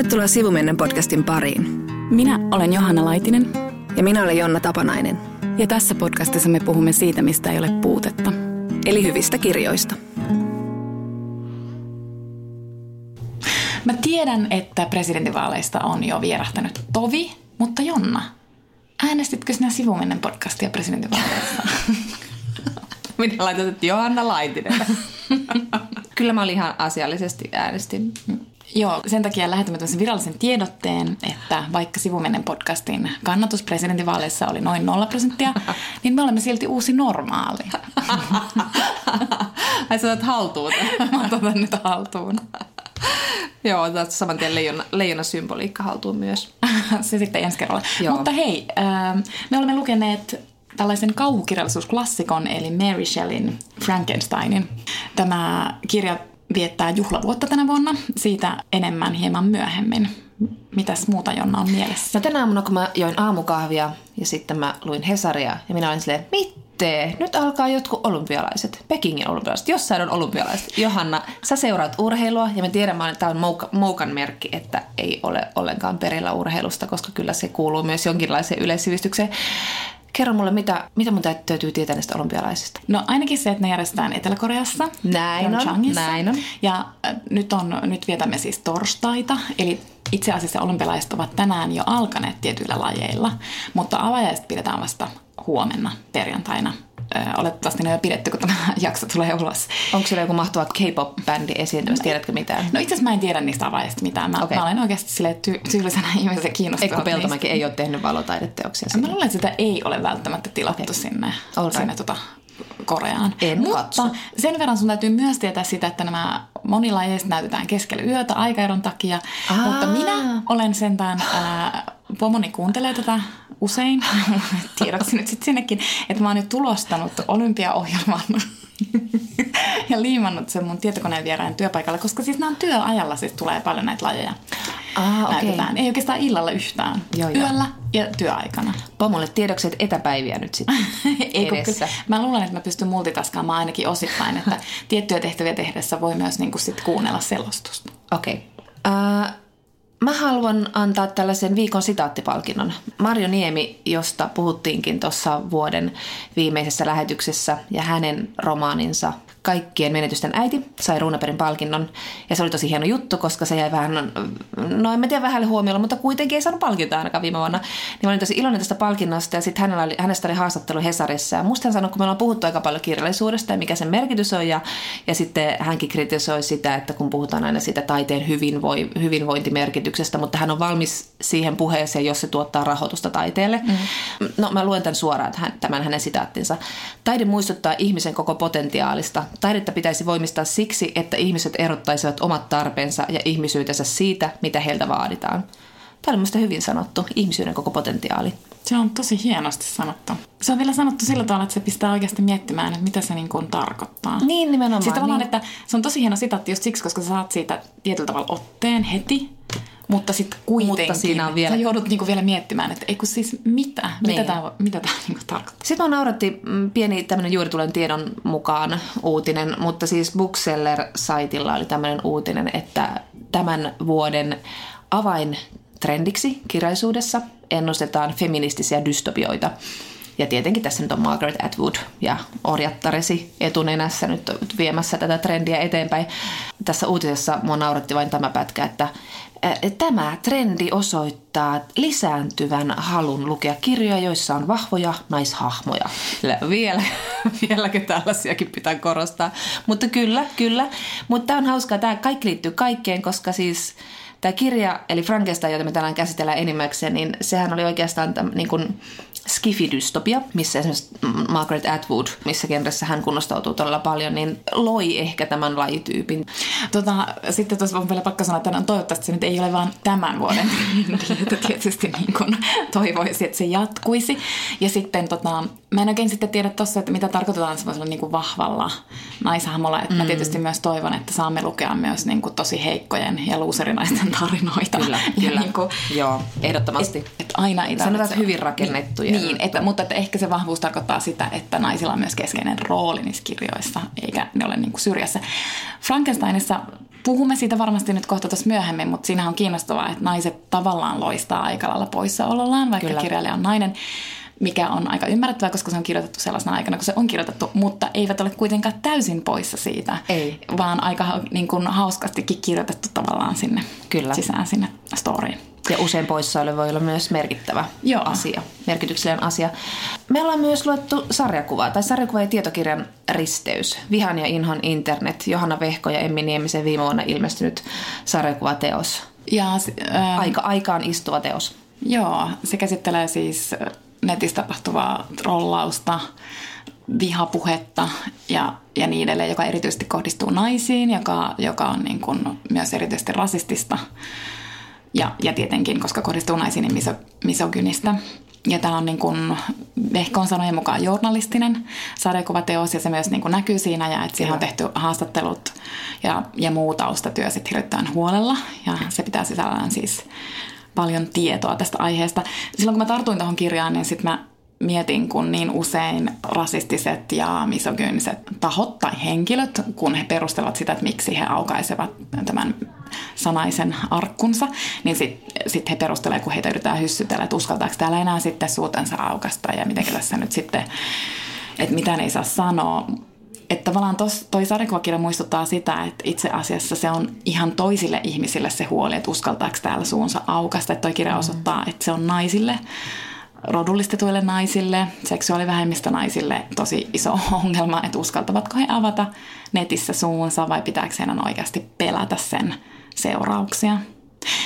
Tervetuloa Sivumennen podcastin pariin. Minä olen Johanna Laitinen. Ja minä olen Jonna Tapanainen. Ja tässä podcastissa me puhumme siitä, mistä ei ole puutetta. Eli hyvistä kirjoista. Mä tiedän, että presidentinvaaleista on jo vierähtänyt tovi, mutta Jonna, äänestitkö sinä Sivumennen podcastia presidentinvaaleista? Minä laitat Johanna Laitinen. Kyllä mä olin ihan asiallisesti äänestin. Joo, sen takia lähetämme tämmöisen virallisen tiedotteen, että vaikka Sivumennen podcastin kannatus presidentinvaaleissa oli noin 0 prosenttia, niin me olemme silti uusi normaali. Ai sä otat haltuun. Mä otan nyt haltuun. Joo, otat saman tien leijona, leijona symboliikka haltuun myös. Se sitten ensi kerralla. Joo. Mutta hei, ähm, me olemme lukeneet tällaisen kauhukirjallisuusklassikon, eli Mary Shelleyn Frankensteinin. Tämä kirja viettää juhlavuotta tänä vuonna, siitä enemmän hieman myöhemmin. Mitäs muuta Jonna on mielessä? No tänä aamuna, kun mä join aamukahvia ja sitten mä luin Hesaria ja minä olin silleen, mitte, nyt alkaa jotkut olympialaiset, Pekingin olympialaiset, jossain on olympialaiset. Johanna, sä seuraat urheilua ja me tiedämme, että tämä on mouka, moukan merkki, että ei ole ollenkaan perillä urheilusta, koska kyllä se kuuluu myös jonkinlaiseen yleissivistykseen. Kerro mulle, mitä, mitä mun täytyy tietää näistä olympialaisista? No ainakin se, että ne järjestetään Etelä-Koreassa. Näin on, näin on. Ja äh, nyt, on, nyt vietämme siis torstaita, eli itse asiassa olympialaiset ovat tänään jo alkaneet tietyillä lajeilla, mutta avajaiset pidetään vasta huomenna perjantaina olettavasti ne on pidetty, kun tämä jakso tulee ulos. Onko siellä joku mahtava K-pop-bändi esiintymässä? Tiedätkö mitään? No itse asiassa mä en tiedä niistä avaajista mitään. Mä, okay. mä olen oikeasti sille ty- tyylisenä ihmisen kiinnostunut Eikö Peltomäki ei ole tehnyt valotaideteoksia? Mä luulen, että sitä ei ole välttämättä tilattu okay. sinne, right. sinne tota, Koreaan. En Mutta katso. sen verran sun täytyy myös tietää sitä, että nämä monilla näytetään keskellä yötä aikaeron takia. Aa. Mutta minä olen sentään, ää, pomoni kuuntelee tätä usein, tiedoksi nyt sitten sinnekin, että mä oon nyt tulostanut olympiaohjelman ja liimannut sen mun tietokoneen vieraan työpaikalle, koska siis nämä on työajalla siis tulee paljon näitä lajeja. Ah, okay. näytetään. Ei oikeastaan illalla yhtään. Joo, Yöllä ja työaikana. Pomolle tiedokset etäpäiviä nyt sitten edessä. Kyllä, mä luulen, että mä pystyn multitaskaamaan ainakin osittain, että tiettyjä tehtäviä tehdessä voi myös niin kuin sit kuunnella selostusta. Okei. Okay. Uh, Mä haluan antaa tällaisen viikon sitaattipalkinnon. Marjo Niemi, josta puhuttiinkin tuossa vuoden viimeisessä lähetyksessä, ja hänen romaaninsa kaikkien menetysten äiti sai Ruunaperin palkinnon. Ja se oli tosi hieno juttu, koska se jäi vähän, no en mä tiedä vähälle huomiolla, mutta kuitenkin ei saanut palkintoa ainakaan viime vuonna. Niin mä olin tosi iloinen tästä palkinnosta ja sitten hänellä oli, hänestä oli haastattelu Hesarissa. Ja musta hän sanoi, kun me ollaan puhuttu aika paljon kirjallisuudesta ja mikä sen merkitys on. Ja, ja sitten hänkin kritisoi sitä, että kun puhutaan aina siitä taiteen hyvinvoi, hyvinvointimerkityksestä, mutta hän on valmis siihen puheeseen, jos se tuottaa rahoitusta taiteelle. Mm. No mä luen tämän suoraan tämän hänen sitaattinsa. Taide muistuttaa ihmisen koko potentiaalista Taidetta pitäisi voimistaa siksi, että ihmiset erottaisivat omat tarpeensa ja ihmisyytensä siitä, mitä heiltä vaaditaan. Tämä on mielestäni hyvin sanottu, ihmisyyden koko potentiaali. Se on tosi hienosti sanottu. Se on vielä sanottu sillä tavalla, että se pistää oikeasti miettimään, että mitä se niin kuin tarkoittaa. Niin, nimenomaan. Siis tavallaan, niin. että se on tosi hieno sitaatti just siksi, koska sä saat siitä tietyllä tavalla otteen heti, mutta sitten kuitenkin mutta siinä on vielä... sä joudut niinku vielä miettimään, että ei kun siis mitä, niin. mitä tämä mitä tää niinku tarkoittaa. Sitten mä nauratti mm, pieni tämmöinen juuri tulen tiedon mukaan uutinen, mutta siis Bookseller-saitilla oli tämmöinen uutinen, että tämän vuoden avain trendiksi kirjallisuudessa ennustetaan feministisiä dystopioita. Ja tietenkin tässä nyt on Margaret Atwood ja orjattaresi etunenässä nyt viemässä tätä trendiä eteenpäin. Tässä uutisessa mua nauratti vain tämä pätkä, että Tämä trendi osoittaa lisääntyvän halun lukea kirjoja, joissa on vahvoja naishahmoja. Vielä, vieläkö tällaisiakin pitää korostaa. Mutta kyllä, kyllä. Mutta tämä on hauskaa. Tämä kaikki liittyy kaikkeen, koska siis tämä kirja, eli Frankenstein, jota me tänään käsitellään enimmäkseen, niin sehän oli oikeastaan täm, niin kuin skifidystopia, missä esimerkiksi Margaret Atwood, missä genressä hän kunnostautuu todella paljon, niin loi ehkä tämän lajityypin. Tota, sitten tuossa on vielä pakko sanoa, että no, toivottavasti se nyt ei ole vain tämän vuoden että tietysti niin kun toivoisi, että se jatkuisi. Ja sitten tota, mä en oikein sitten tiedä tuossa, että mitä tarkoitetaan semmoisella niin kuin vahvalla naishahmolla. Että mm. mä tietysti myös toivon, että saamme lukea myös niin kuin tosi heikkojen ja luuserinaisten tarinoita. Kyllä, ja kyllä. Niin kuin, Joo, ehdottomasti. Et, et aina ei Sanotaan, että hyvin rakennettuja. Niin, niin että, mutta että ehkä se vahvuus tarkoittaa sitä, että naisilla on myös keskeinen rooli niissä kirjoissa, eikä ne ole niin kuin syrjässä. Frankensteinissa puhumme siitä varmasti nyt kohta tuossa myöhemmin, mutta siinä on kiinnostavaa, että naiset tavallaan loistaa aika lailla poissaolollaan, vaikka Kyllä. kirjailija on nainen mikä on aika ymmärrettävää, koska se on kirjoitettu sellaisena aikana, kun se on kirjoitettu, mutta eivät ole kuitenkaan täysin poissa siitä, Ei. vaan aika niin kuin, hauskastikin kirjoitettu tavallaan sinne Kyllä. sisään sinne storyin. Ja usein poissaolo voi olla myös merkittävä Joo. asia, merkityksellinen asia. Me ollaan myös luettu sarjakuvaa, tai sarjakuva ja tietokirjan risteys. Vihan ja inhon internet, Johanna Vehko ja Emmi Niemisen viime vuonna ilmestynyt sarjakuvateos. Ja, äh, Aika, aikaan istuva teos. Joo, se käsittelee siis netissä tapahtuvaa trollausta, vihapuhetta ja, ja niin edelleen, joka erityisesti kohdistuu naisiin, joka, joka on niin kuin myös erityisesti rasistista. Ja, ja tietenkin, koska kohdistuu naisiin, niin miso, misogynistä. Ja tämä on niin kuin Vehkon sanojen mukaan journalistinen sarjakuvateos ja se myös niin kuin näkyy siinä ja että siihen on tehty haastattelut ja, ja muu taustatyö sitten hirveän huolella. Ja se pitää sisällään siis paljon tietoa tästä aiheesta. Silloin kun mä tartuin tuohon kirjaan, niin sitten mä mietin, kun niin usein rasistiset ja misogyyniset tahot tai henkilöt, kun he perustelevat sitä, että miksi he aukaisevat tämän sanaisen arkkunsa, niin sitten sit he perustelevat, kun heitä yritetään hyssytellä, että uskaltaako täällä enää sitten suutensa aukasta ja miten tässä nyt sitten, että mitä ne ei saa sanoa että tavallaan tos, toi sarjakuvakirja muistuttaa sitä, että itse asiassa se on ihan toisille ihmisille se huoli, että uskaltaako täällä suunsa aukasta. Että toi kirja osoittaa, että se on naisille, rodullistetuille naisille, seksuaalivähemmistönaisille tosi iso ongelma, että uskaltavatko he avata netissä suunsa vai pitääkö heidän oikeasti pelätä sen seurauksia.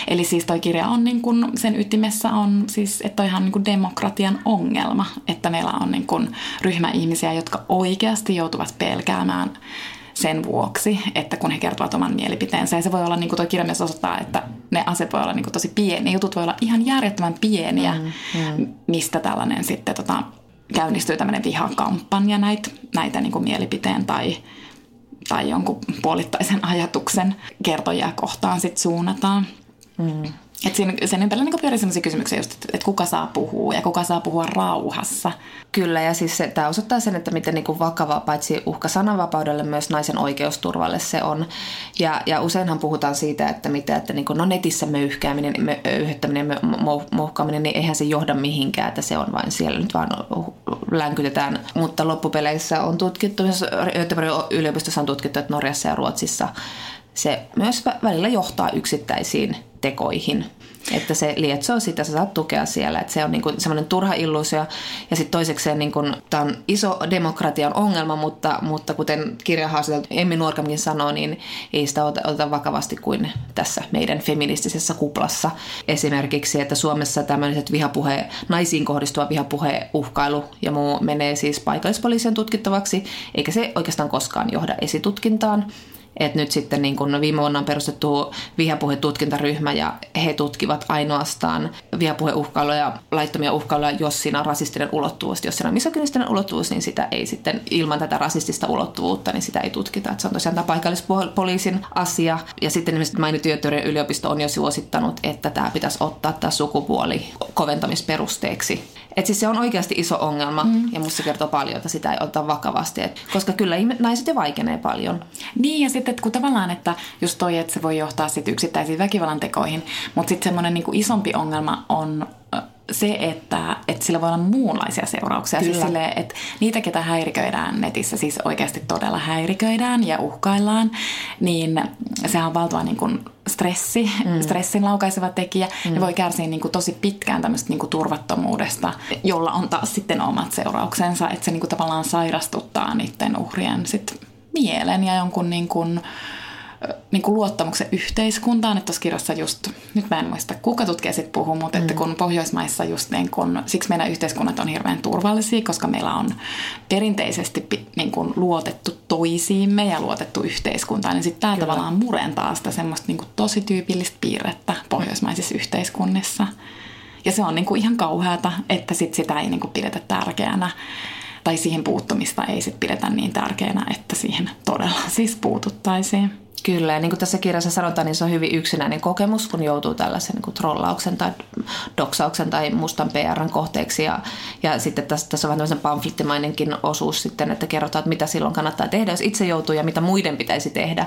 Eli siis toi kirja on niin kun, sen ytimessä on siis, että toi ihan niin kuin demokratian ongelma, että meillä on niin kun ryhmä ihmisiä, jotka oikeasti joutuvat pelkäämään sen vuoksi, että kun he kertovat oman mielipiteensä. Ja se voi olla, niin kuin tuo kirja myös osoittaa, että ne asiat voi olla niin kuin tosi pieniä. Jutut voi olla ihan järjettömän pieniä, mm, mm. mistä tällainen sitten tota, käynnistyy tämmöinen vihakampanja näitä, näitä niin kuin mielipiteen tai, tai jonkun puolittaisen ajatuksen kertojia kohtaan sitten suunnataan. Mm. Et siinä, sen ympärillä niin pyörii sellaisia kysymyksiä että, että kuka saa puhua ja kuka saa puhua rauhassa. Kyllä, ja siis se, tämä osoittaa sen, että miten niin kuin vakava paitsi uhka sananvapaudelle, myös naisen oikeusturvalle se on. Ja, ja useinhan puhutaan siitä, että mitä, että niin kuin, no netissä möyhkääminen, möyhyttäminen, mouhkaaminen, niin eihän se johda mihinkään, että se on vain siellä nyt vaan länkytetään. Mutta loppupeleissä on tutkittu, myös Göteborgin yliopistossa on tutkittu, että Norjassa ja Ruotsissa se myös välillä johtaa yksittäisiin tekoihin. Että se lietsoo sitä, sä saat tukea siellä. Että se on niinku semmoinen turha illuusio. Ja sitten toisekseen niinku, tämä on iso demokratian ongelma, mutta, mutta kuten kirjahaastateltu Emmi Nuorkamkin sanoo, niin ei sitä oteta, vakavasti kuin tässä meidän feministisessä kuplassa. Esimerkiksi, että Suomessa tämmöiset vihapuhe, naisiin kohdistuva vihapuhe, uhkailu ja muu menee siis paikallispoliisien tutkittavaksi, eikä se oikeastaan koskaan johda esitutkintaan. Et nyt sitten niin kun viime vuonna on perustettu vihapuhetutkintaryhmä ja he tutkivat ainoastaan vihapuheuhkailuja ja laittomia uhkailuja, jos siinä on rasistinen ulottuvuus. Jos siinä on misogynistinen ulottuvuus, niin sitä ei sitten ilman tätä rasistista ulottuvuutta, niin sitä ei tutkita. Et se on tosiaan tämä paikallispoliisin asia. Ja sitten esimerkiksi mainittu yliopisto on jo suosittanut, että tämä pitäisi ottaa tämä sukupuoli koventamisperusteeksi et siis se on oikeasti iso ongelma mm. ja musta kertoo paljon, että sitä ei ota vakavasti. Et, koska kyllä naiset jo vaikenee paljon. Niin ja sitten kun tavallaan, että just toi, että se voi johtaa sit yksittäisiin väkivallan tekoihin, mutta sitten semmoinen niinku isompi ongelma on se, että, että sillä voi olla muunlaisia seurauksia. Siis Kyllä. Siis sille, että niitä, ketä häiriköidään netissä, siis oikeasti todella häiriköidään ja uhkaillaan, niin sehän on valtava niin kuin stressi, mm. stressin laukaiseva tekijä. Mm. Ne voi kärsiä niin kuin tosi pitkään tämmöistä niin kuin turvattomuudesta, jolla on taas sitten omat seurauksensa, että se niin kuin tavallaan sairastuttaa niiden uhrien sit mielen ja jonkun niin kuin, niin kuin luottamuksen yhteiskuntaan. Että tuossa kirjassa just, nyt mä en muista kuka tutkija sitten puhuu, mutta että mm. kun Pohjoismaissa just niin kun, siksi meidän yhteiskunnat on hirveän turvallisia, koska meillä on perinteisesti niin kuin luotettu toisiimme ja luotettu yhteiskuntaan, niin sitten tämä tavallaan murentaa sitä semmoista niin kuin tosi tyypillistä piirrettä pohjoismaisissa yhteiskunnissa. Ja se on niin kuin ihan kauheata, että sit sitä ei niin kuin pidetä tärkeänä tai siihen puuttumista ei sit pidetä niin tärkeänä, että siihen todella siis puututtaisiin. Kyllä, ja niin kuin tässä kirjassa sanotaan, niin se on hyvin yksinäinen kokemus, kun joutuu tällaisen niin kuin trollauksen tai doksauksen tai mustan PRn kohteeksi. Ja, ja sitten tässä, tässä on vähän tämmöisen pamflettimainenkin osuus sitten, että kerrotaan, että mitä silloin kannattaa tehdä, jos itse joutuu ja mitä muiden pitäisi tehdä.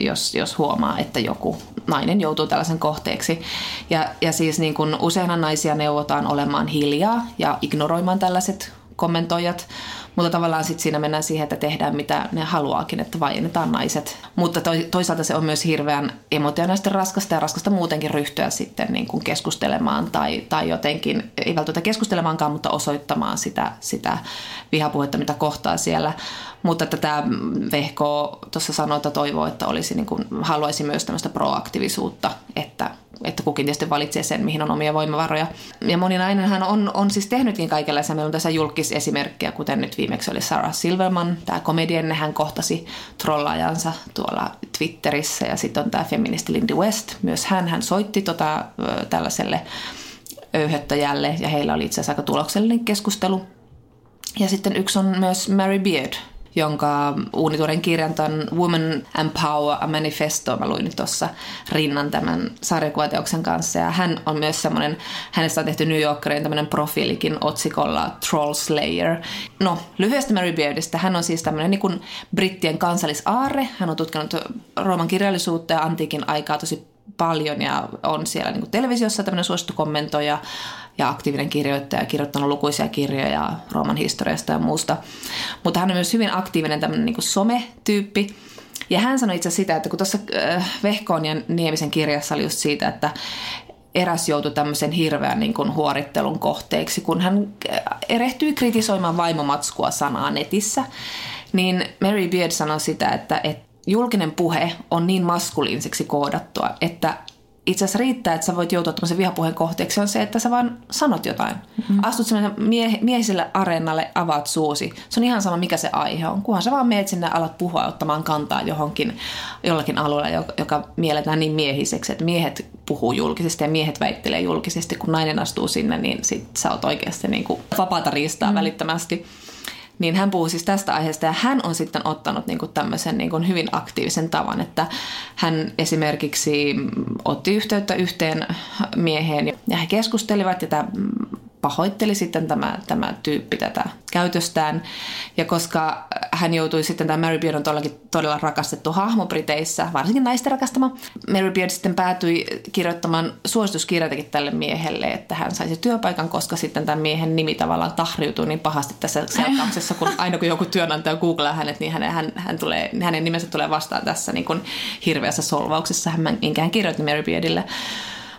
jos, jos huomaa, että joku nainen joutuu tällaisen kohteeksi. Ja, ja siis niin kuin useinhan naisia neuvotaan olemaan hiljaa ja ignoroimaan tällaiset kommentoijat, mutta tavallaan sitten siinä mennään siihen, että tehdään mitä ne haluaakin, että vaiennetaan naiset. Mutta toisaalta se on myös hirveän emotionaalisesti raskasta ja raskasta muutenkin ryhtyä sitten niin kuin keskustelemaan tai, tai jotenkin, ei välttämättä keskustelemaankaan, mutta osoittamaan sitä, sitä vihapuhetta, mitä kohtaa siellä. Mutta että tämä Vehko tuossa sanoi, että toivoo, että olisi niin kuin, haluaisi myös tämmöistä proaktiivisuutta, että että kukin tietysti valitsee sen, mihin on omia voimavaroja. Ja moni nainenhan on, on siis tehnytkin kaikenlaisia. Meillä on tässä julkisesimerkkejä, kuten nyt viimeksi oli Sarah Silverman, tämä komedienne, hän kohtasi trollaajansa tuolla Twitterissä. Ja sitten on tämä feministi Lindy West, myös hän, hän soitti tota, tällaiselle öyhöttäjälle ja heillä oli itse asiassa aika tuloksellinen keskustelu. Ja sitten yksi on myös Mary Beard, jonka uunituoren kirjan tämän Woman and Power a Manifesto mä luin tuossa rinnan tämän sarjakuvateoksen kanssa. Ja hän on myös semmoinen, hänestä on tehty New Yorkerin tämmöinen profiilikin otsikolla Troll Slayer. No, lyhyesti Mary Beardista. Hän on siis tämmöinen niin brittien kansallisaarre. Hän on tutkinut Rooman kirjallisuutta ja antiikin aikaa tosi paljon ja on siellä niin televisiossa tämmöinen suosittu kommentoija ja aktiivinen kirjoittaja, kirjoittanut lukuisia kirjoja Rooman historiasta ja muusta. Mutta hän on myös hyvin aktiivinen tämmöinen niin some-tyyppi. Ja hän sanoi itse sitä, että kun tuossa äh, Vehkoon ja Niemisen kirjassa oli just siitä, että eräs joutui tämmöisen hirveän niin kuin huorittelun kohteeksi, kun hän äh, erehtyi kritisoimaan vaimomatskua sanaa netissä, niin Mary Beard sanoi sitä, että, että julkinen puhe on niin maskuliiniseksi koodattua, että itse asiassa riittää, että sä voit joutua tämmöisen vihapuheen kohteeksi, on se, että sä vaan sanot jotain. Mm-hmm. Astut semmoisen mie- miehiselle areenalle, avaat suusi. Se on ihan sama, mikä se aihe on. Kunhan sä vaan meet sinne, alat puhua ottamaan kantaa johonkin, jollakin alueella, joka, joka mielletään niin miehiseksi, että miehet puhuu julkisesti ja miehet väittelee julkisesti. Kun nainen astuu sinne, niin sit sä oot oikeasti niin kuin vapaata riistaa mm-hmm. välittömästi. Niin hän puhuu siis tästä aiheesta ja hän on sitten ottanut niin kuin tämmöisen niin kuin hyvin aktiivisen tavan, että hän esimerkiksi otti yhteyttä yhteen mieheen ja he keskustelivat ja tämä pahoitteli sitten tämä, tämä tyyppi tätä käytöstään. Ja koska hän joutui sitten, tämä Mary Beard on todellakin todella rakastettu hahmo Briteissä, varsinkin naisten rakastama. Mary Beard sitten päätyi kirjoittamaan suosituskirjatakin tälle miehelle, että hän saisi työpaikan, koska sitten tämän miehen nimi tavallaan tahriutui niin pahasti tässä selkauksessa, kun aina kun joku työnantaja googlaa hänet, niin hänen, hän, hän tulee, hänen nimensä tulee vastaan tässä niin kuin hirveässä solvauksessa. Hän minkään kirjoitti Mary Beardille.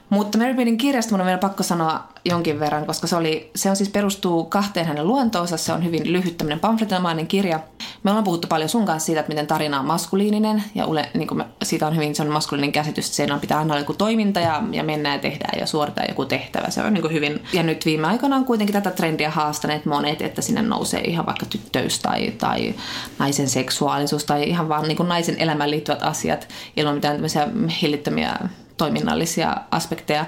Mutta Mary Beardin kirjasta mun on vielä pakko sanoa jonkin verran, koska se, oli, se on siis perustuu kahteen hänen luontoonsa. Se on hyvin lyhyt tämmöinen pamfletomainen kirja. Me ollaan puhuttu paljon sun kanssa siitä, että miten tarina on maskuliininen ja ule, niin me, siitä on hyvin se on maskuliininen käsitys, että siinä pitää aina olla joku toiminta ja, ja mennään ja tehdään ja suoritetaan joku tehtävä. Se on niin hyvin. Ja nyt viime aikoina on kuitenkin tätä trendiä haastaneet monet, että sinne nousee ihan vaikka tyttöys tai, tai naisen seksuaalisuus tai ihan vaan niin naisen elämään liittyvät asiat ilman mitään tämmöisiä hillittömiä toiminnallisia aspekteja.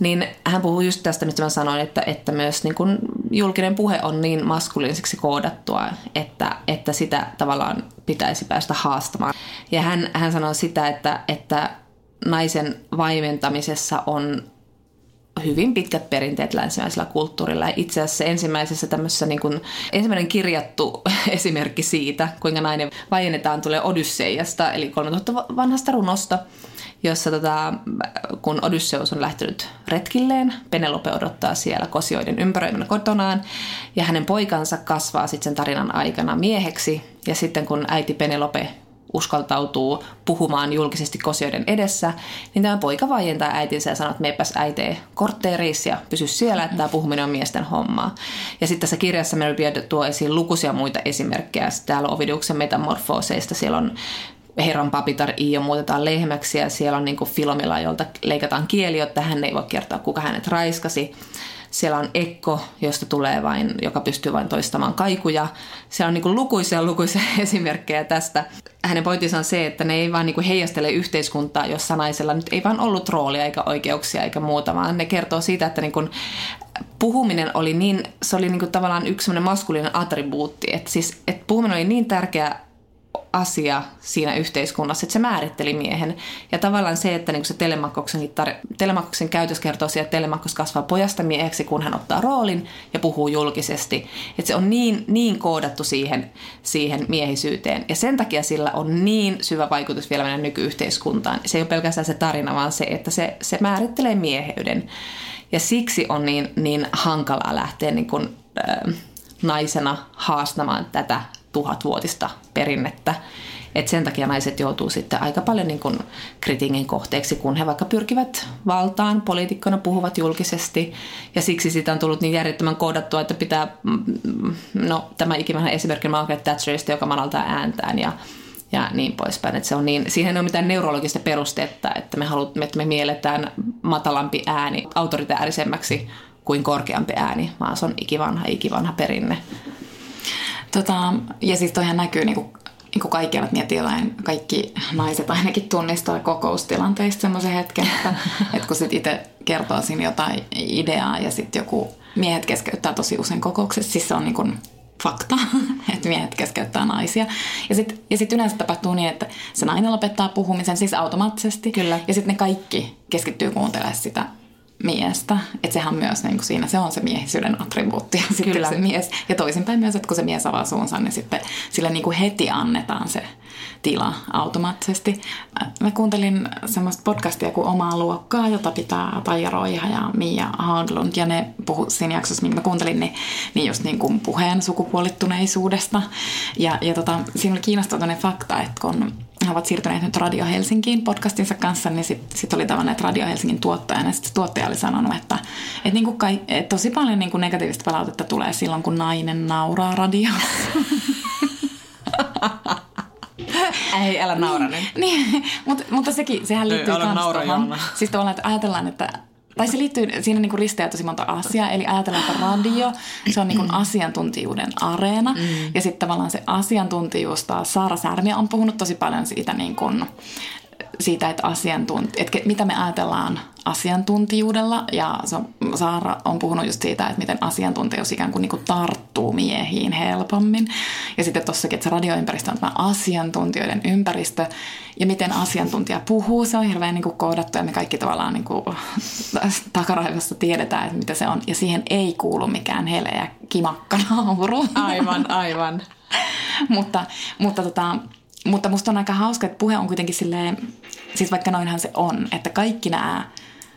Niin hän puhuu just tästä, mistä mä sanoin, että, että myös niin kun julkinen puhe on niin maskuliiniseksi koodattua, että, että sitä tavallaan pitäisi päästä haastamaan. Ja hän, hän sanoi sitä, että, että naisen vaimentamisessa on hyvin pitkät perinteet länsimäisellä kulttuurilla. Ja itse asiassa ensimmäisessä tämmöisessä niin kuin, ensimmäinen kirjattu esimerkki siitä, kuinka nainen vaiennetaan, tulee Odysseijasta, eli 3000 vanhasta runosta, jossa tota, kun Odysseus on lähtenyt retkilleen, Penelope odottaa siellä kosioiden ympäröimänä kotonaan ja hänen poikansa kasvaa sitten sen tarinan aikana mieheksi ja sitten kun äiti Penelope uskaltautuu puhumaan julkisesti kosioiden edessä, niin tämä poika vaientaa äitinsä ja sanoo, että meepäs äitee kortteeriissa ja pysy siellä, että tämä puhuminen on miesten hommaa. Ja sitten tässä kirjassa Mary Beard tuo esiin lukuisia muita esimerkkejä. Täällä Ovidiuksen metamorfooseista siellä on herran papitar Iio muutetaan lehmäksi ja siellä on niin kuin Filomila, jolta leikataan kieli, jotta hän ei voi kertoa, kuka hänet raiskasi. Siellä on Ekko, josta tulee vain, joka pystyy vain toistamaan kaikuja. Siellä on niin kuin lukuisia lukuisia esimerkkejä tästä. Hänen pointinsa on se, että ne ei vaan niin kuin heijastele yhteiskuntaa, jossa naisella nyt ei vaan ollut roolia eikä oikeuksia eikä muuta, vaan ne kertoo siitä, että niin kuin puhuminen oli niin, se oli niin kuin tavallaan yksi maskuliinen attribuutti. Että siis, että puhuminen oli niin tärkeä asia siinä yhteiskunnassa, että se määritteli miehen. Ja tavallaan se, että niin se Telemakoksen, tar- Telemakoksen käytös kertoo siitä, että Telemakos kasvaa pojasta mieheksi, kun hän ottaa roolin ja puhuu julkisesti. Että se on niin, niin koodattu siihen, siihen miehisyyteen. Ja sen takia sillä on niin syvä vaikutus vielä meidän nykyyhteiskuntaan. Se ei ole pelkästään se tarina, vaan se, että se, se määrittelee mieheyden. Ja siksi on niin, niin hankalaa lähteä niin kuin, äh, naisena haastamaan tätä tuhatvuotista perinnettä. Et sen takia naiset joutuu sitten aika paljon niin kuin kritiikin kohteeksi, kun he vaikka pyrkivät valtaan, poliitikkona puhuvat julkisesti. Ja siksi siitä on tullut niin järjettömän koodattua, että pitää, mm, no tämä ikivanha esimerkki Margaret Thatcherista, joka manaltaa ääntään ja ja niin poispäin. Että se on niin, siihen ei ole mitään neurologista perustetta, että me, halut, että me mielletään matalampi ääni autoritäärisemmäksi kuin korkeampi ääni, vaan se on ikivanha, ikivanha perinne. Tota, ja siis toihan näkyy niin kuin, niin kuin kaikki ovat mietitään, kaikki naiset ainakin tunnistaa kokoustilanteista semmoisen hetken, että, että kun sitten itse kertoo siinä jotain ideaa ja sitten joku miehet keskeyttää tosi usein kokouksessa, siis se on niin kuin fakta, että miehet keskeyttää naisia. Ja sitten ja sit yleensä tapahtuu niin, että se nainen lopettaa puhumisen siis automaattisesti. Kyllä. Ja sitten ne kaikki keskittyy kuuntelemaan sitä miestä. Että sehän myös niin kuin siinä, se on se miehisyyden attribuutti ja sitten Kyllä. se mies. Ja toisinpäin myös, että kun se mies avaa suunsa, niin sitten sille niin kuin heti annetaan se tila automaattisesti. Mä kuuntelin semmoista podcastia kuin Omaa luokkaa, jota pitää Taija Roiha ja Mia Haglund. Ja ne puhu siinä jaksossa, minkä mä kuuntelin, niin, niin just niin kuin puheen sukupuolittuneisuudesta. Ja, ja tota, siinä oli kiinnostava fakta, että kun he ovat siirtyneet nyt Radio Helsinkiin podcastinsa kanssa, niin sitten sit oli tavanneet Radio Helsingin tuottajana. Ja sitten tuottaja oli sanonut, että, että, niin kuin kai, että tosi paljon niin kuin negatiivista palautetta tulee silloin, kun nainen nauraa radiossa. Ei, älä naura nyt. niin, mutta, mutta sekin, sehän liittyy älä kans naura. Siis tavallaan, että ajatellaan, että tai se liittyy, siinä niin risteää tosi monta asiaa, eli ajatellaan, että radio, se on niin kuin asiantuntijuuden areena, mm. ja sitten tavallaan se asiantuntijuus taas, Saara Särmiä on puhunut tosi paljon siitä, niin kuin, siitä että, asiantunti, että mitä me ajatellaan asiantuntijuudella, ja Saara on puhunut just siitä, että miten asiantuntijuus ikään kuin, niin kuin tarttuu miehiin helpommin, ja sitten tossakin, että se radioympäristö on tämä asiantuntijoiden ympäristö, ja miten asiantuntija puhuu, se on hirveän niin kuin koodattu, ja me kaikki tavallaan niin kuin, takaraivossa tiedetään, että mitä se on, ja siihen ei kuulu mikään heleä kimakka nauru. Aivan, aivan. mutta, mutta, tota, mutta musta on aika hauska, että puhe on kuitenkin silleen, siis vaikka noinhan se on, että kaikki nämä,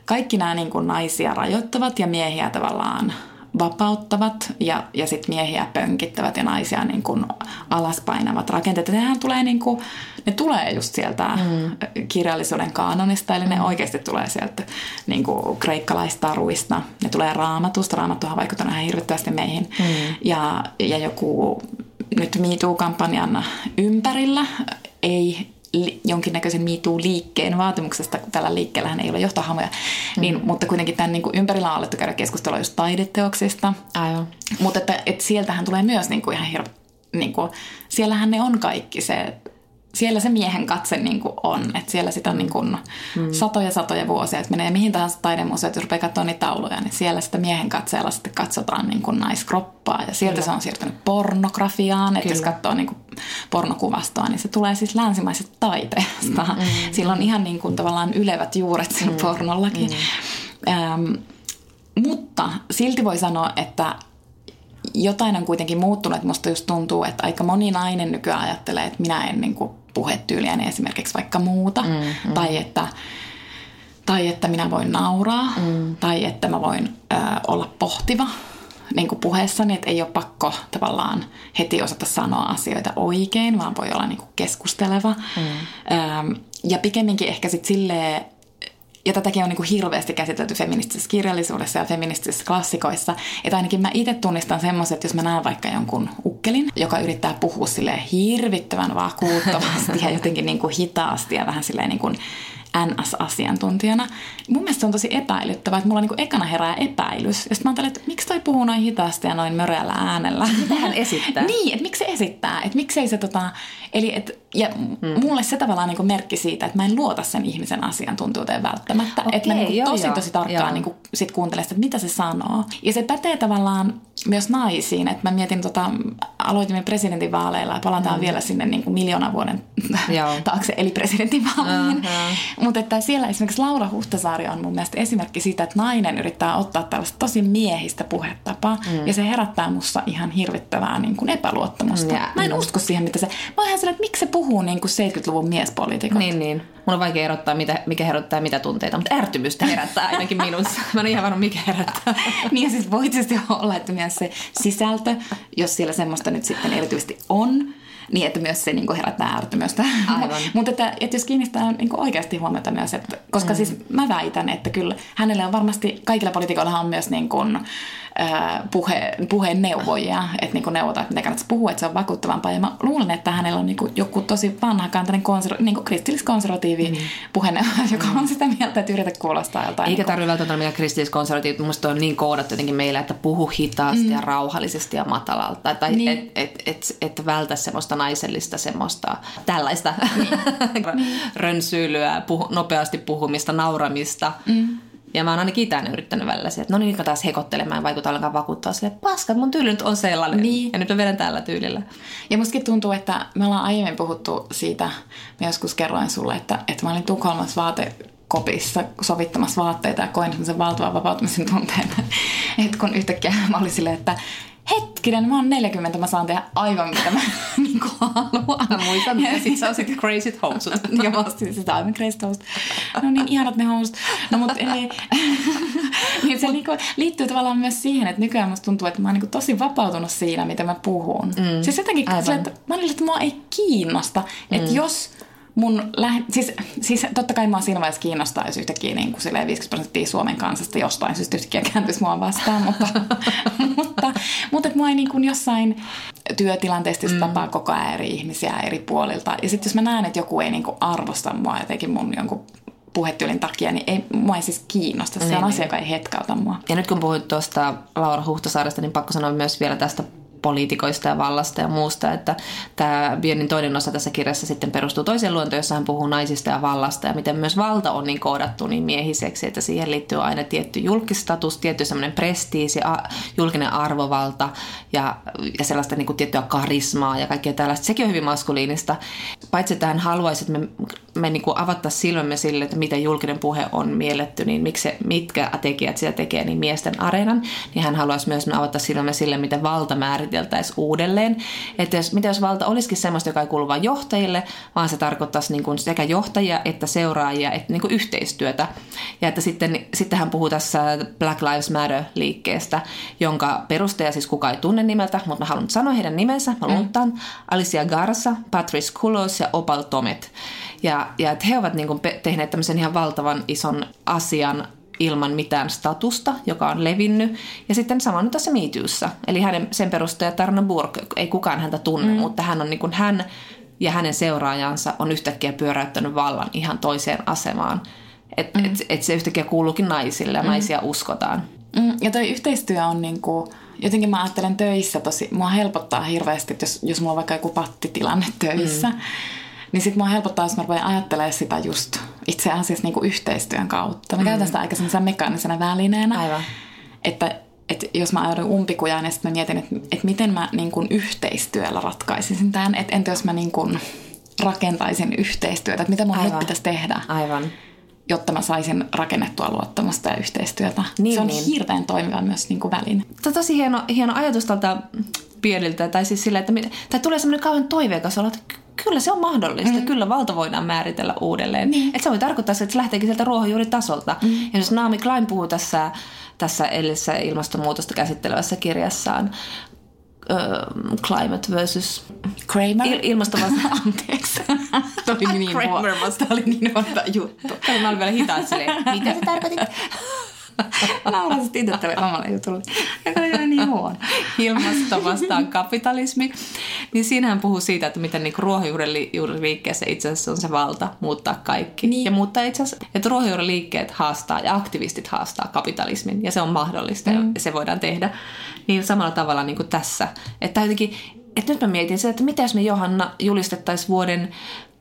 kaikki nämä niin kuin naisia rajoittavat ja miehiä tavallaan vapauttavat ja, ja sitten miehiä pönkittävät ja naisia niin kuin alaspainavat rakenteet. Ja nehän tulee, niin kuin, ne tulee just sieltä mm. kirjallisuuden kaanonista, eli ne mm. oikeasti tulee sieltä niin kuin kreikkalaistarvista. Ne tulee raamatusta, raamattuhan vaikuttaa ihan hirvittävästi meihin. Mm. Ja, ja joku nyt MeToo-kampanjan ympärillä ei li- jonkinnäköisen MeToo-liikkeen vaatimuksesta, kun tällä liikkeellähän ei ole johtohamoja, mm. niin, mutta kuitenkin tämän niin kuin ympärillä on alettu käydä keskustelua just taideteoksista. Aivan. Mutta että, että sieltähän tulee myös niin kuin ihan hirveä, niin kuin, siellähän ne on kaikki se, siellä se miehen katse niin kuin on, että siellä sitä on niin kuin mm. satoja satoja vuosia, että menee mihin tahansa taidemuseot, jos rupeaa katsoa niitä tauluja, niin siellä sitä miehen katseella sitten katsotaan niin kuin naiskroppaa ja sieltä Kyllä. se on siirtynyt pornografiaan, että Kyllä. jos katsoo niin kuin pornokuvastoa, niin se tulee siis länsimaisesta taiteesta. Mm. Sillä on ihan niin kuin tavallaan ylevät juuret sillä mm. pornollakin. Mm. Ähm, mutta silti voi sanoa, että jotain on kuitenkin muuttunut, että musta just tuntuu, että aika moni nainen nykyään ajattelee, että minä en niin kuin puhetyyliäni esimerkiksi vaikka muuta, mm, mm. Tai, että, tai että minä voin nauraa, mm. tai että mä voin ö, olla pohtiva niin kuin puheessani, että ei ole pakko tavallaan heti osata sanoa asioita oikein, vaan voi olla niin kuin keskusteleva. Mm. Ö, ja pikemminkin ehkä sitten silleen, ja tätäkin on niin kuin hirveästi käsitelty feministisessä kirjallisuudessa ja feministisissä klassikoissa, että ainakin mä itse tunnistan semmoiset, että jos mä näen vaikka jonkun ukkelin, joka yrittää puhua sille hirvittävän vakuuttavasti ja jotenkin niin kuin hitaasti ja vähän silleen niin kuin NS-asiantuntijana. Mun mielestä se on tosi epäilyttävää, että mulla niin kuin ekana herää epäilys. Ja sitten mä ajattelen, että miksi toi puhuu noin hitaasti ja noin möreällä äänellä. Mitä hän esittää? niin, että miksi se esittää. Että miksei se tota... Eli et, ja hmm. mulle se tavallaan niin kuin merkki siitä, että mä en luota sen ihmisen asiantuntijuuteen välttämättä. Okei, että mä niin kuin joo, tosi joo, tosi tarkkaan joo. niin kuin sit kuuntelen sitä, että mitä se sanoo. Ja se pätee tavallaan myös naisiin. Että mä mietin, tota, aloitimme presidentinvaaleilla ja palataan mm. vielä sinne niin kuin miljoona vuoden taakse, eli presidentinvaaleihin. Uh-huh. Mutta että siellä esimerkiksi Laura Huhtasaari on mun mielestä esimerkki siitä, että nainen yrittää ottaa tällaista tosi miehistä puhetapaa mm. ja se herättää musta ihan hirvittävää niin kuin epäluottamusta. Ja, mä en mm. usko siihen, mitä se... Mä oon että miksi se puhuu niin kuin 70-luvun miespoliitikot. Niin, niin. Mun on vaikea erottaa, mitä, mikä herättää mitä tunteita, mutta ärtymystä herättää ainakin minussa. Mä en ihan varma, mikä herättää. niin ja siis voi tietysti olla, että myös se sisältö, jos siellä semmoista nyt sitten erityisesti on, niin että myös se niin herättää ärtymystä. Mutta että, että jos kiinnittää niin oikeasti huomiota myös, että, koska mm. siis mä väitän, että kyllä hänelle on varmasti, kaikilla poliitikoilla on myös niin kuin, puhe, puheen neuvojia, että niin neuvotaan, että mitä kannattaisi puhua, että se on vakuuttavampaa. Ja mä luulen, että hänellä on niin kuin joku tosi vanhakantainen konser- niin kristilliskonservatiivi mm. puheeneuvoja, joka on sitä mieltä, että yritä kuulostaa jotain. Eikä niin tarvitse välttämättä kristilliskonservatiivi, mutta on niin koodattu jotenkin meillä, että puhu hitaasti mm. ja rauhallisesti ja matalalta. Tai niin. että et, et, et vältä semmoista naisellista semmoista tällaista niin. rönsyilyä, puhu, nopeasti puhumista, nauramista. Mm ja mä oon ainakin itään yrittänyt välillä se, että no niin, taas hekottelemaan, en vaikuta ollenkaan vakuuttaa sille, paskat, mun tyyli nyt on sellainen. Niin. Ja nyt mä vedän tällä tyylillä. Ja mustakin tuntuu, että me ollaan aiemmin puhuttu siitä, mä joskus kerroin sulle, että, että mä olin Tukholmassa vaatekopissa sovittamassa vaatteita ja koin semmoisen valtavan vapautumisen tunteen, että kun yhtäkkiä mä olin silleen, että hetkinen, mä oon 40, mä saan tehdä aivan mitä mä niin haluan. Mä muistan, ja sit sä osit crazy housut. ja mä ostin sitä aivan crazy housut. No niin, ihanat ne housut. No mut eli, niin se niinku liittyy tavallaan myös siihen, että nykyään musta tuntuu, että mä oon niinku tosi vapautunut siinä, mitä mä puhun. Mm. Siis jotenkin, sille, että mä olin, että mua ei kiinnosta, että mm. jos mun lähe, siis, siis totta kai mua siinä vaiheessa kiinnostaa, jos yhtäkkiä niin kuin 50 prosenttia Suomen kansasta jostain syystä yhtäkkiä kääntyisi mua vastaan, mutta, mutta, mutta että mua ei niin kuin jossain työtilanteessa mm. tapaa koko ajan eri ihmisiä eri puolilta. Ja sitten jos mä näen, että joku ei niin kuin arvosta mua jotenkin mun jonkun puhetyylin takia, niin ei, mua ei siis kiinnosta. Se niin, on asia, niin. joka ei hetkauta mua. Ja nyt kun puhuit tuosta Laura Huhtasaaresta, niin pakko sanoa myös vielä tästä poliitikoista ja vallasta ja muusta. Että tämä Björnin toinen osa tässä kirjassa sitten perustuu toiseen luontoon, jossa hän puhuu naisista ja vallasta ja miten myös valta on niin koodattu niin miehiseksi, että siihen liittyy aina tietty julkistatus, tietty semmoinen prestiisi, julkinen arvovalta ja, ja sellaista niin kuin tiettyä karismaa ja kaikkea tällaista. Sekin on hyvin maskuliinista. Paitsi että hän haluaisi, että me, me niin kuin avattaisiin silmämme sille, että miten julkinen puhe on mielletty, niin miksi se, mitkä tekijät sitä tekee, niin miesten areenan, niin hän haluaisi myös avata silmämme sille, miten valta määriteltäisiin uudelleen. Että jos, mitä jos valta olisikin sellaista, joka ei kuulu vain johtajille, vaan se tarkoittaisi niin kuin sekä johtajia että seuraajia, että niin kuin yhteistyötä. Ja että sitten, sitten hän puhuu tässä Black Lives Matter-liikkeestä, jonka perustaja siis kukaan ei tunne nimeltä, mutta mä haluan sanoa heidän nimensä, mä luuttaan, mm. Alicia Garza, Patrice Kulos ja Opal Tomet. Ja, ja että he ovat niin kuin tehneet tämmöisen ihan valtavan ison asian ilman mitään statusta, joka on levinnyt. Ja sitten sama nyt tässä Miityyssä. Eli hänen, sen perustaja Tarna Burg, ei kukaan häntä tunne, mm. mutta hän on niin kuin hän ja hänen seuraajansa on yhtäkkiä pyöräyttänyt vallan ihan toiseen asemaan. Että mm. et, et se yhtäkkiä kuuluukin naisille ja mm. naisia uskotaan. Mm. Ja toi yhteistyö on niin kuin, jotenkin mä ajattelen töissä tosi, mua helpottaa hirveästi, jos, jos mulla on vaikka joku pattitilanne töissä, mm niin sitten mua helpottaa, jos mä rupean ajattelemaan sitä just itse asiassa niin kuin yhteistyön kautta. Mä mm. käytän sitä aika mekaanisena välineenä. Aivan. Että, että jos mä ajaudun umpikujaan, niin sitten mä mietin, että, että miten mä niin kuin yhteistyöllä ratkaisisin tämän. Että entä jos mä niin kuin rakentaisin yhteistyötä, että mitä mun Aivan. nyt pitäisi tehdä. Aivan jotta mä saisin rakennettua luottamusta ja yhteistyötä. Niin, se on niin. hirveän toimiva myös niin kuin väline. Tämä on tosi hieno, hieno ajatus tältä pieniltä, tai siis sillä, että tai tulee semmoinen kauan toiveikas olo, että kyllä se on mahdollista. Mm. Kyllä valta voidaan määritellä uudelleen. Niin. Että se voi tarkoittaa että se lähteekin sieltä ruohonjuuritasolta. Mm. Ja jos Naomi Klein puhuu tässä, tässä edellisessä ilmastonmuutosta käsittelevässä kirjassaan, uh, Climate versus Kramer. Il- ilmasto Anteeksi. Tämä oli niin Kramer vasta. oli niin huono juttu. Mä olin vielä hitaasti mitä se tarkoitit? Naurasit itse tälle omalle jutulle. Joka oli niin huono. Ilmasto vastaan kapitalismi. Niin siinähän puhuu siitä, että miten niin ruohonjuuriliikkeessä itse asiassa on se valta muuttaa kaikki. Niin. Ja muuttaa itse asiassa, että ruohonjuuriliikkeet haastaa ja aktivistit haastaa kapitalismin. Ja se on mahdollista mm. ja se voidaan tehdä. Niin samalla tavalla niin kuin tässä. Että jotenkin, että nyt mä mietin sitä, että mitä jos me Johanna julistettaisiin vuoden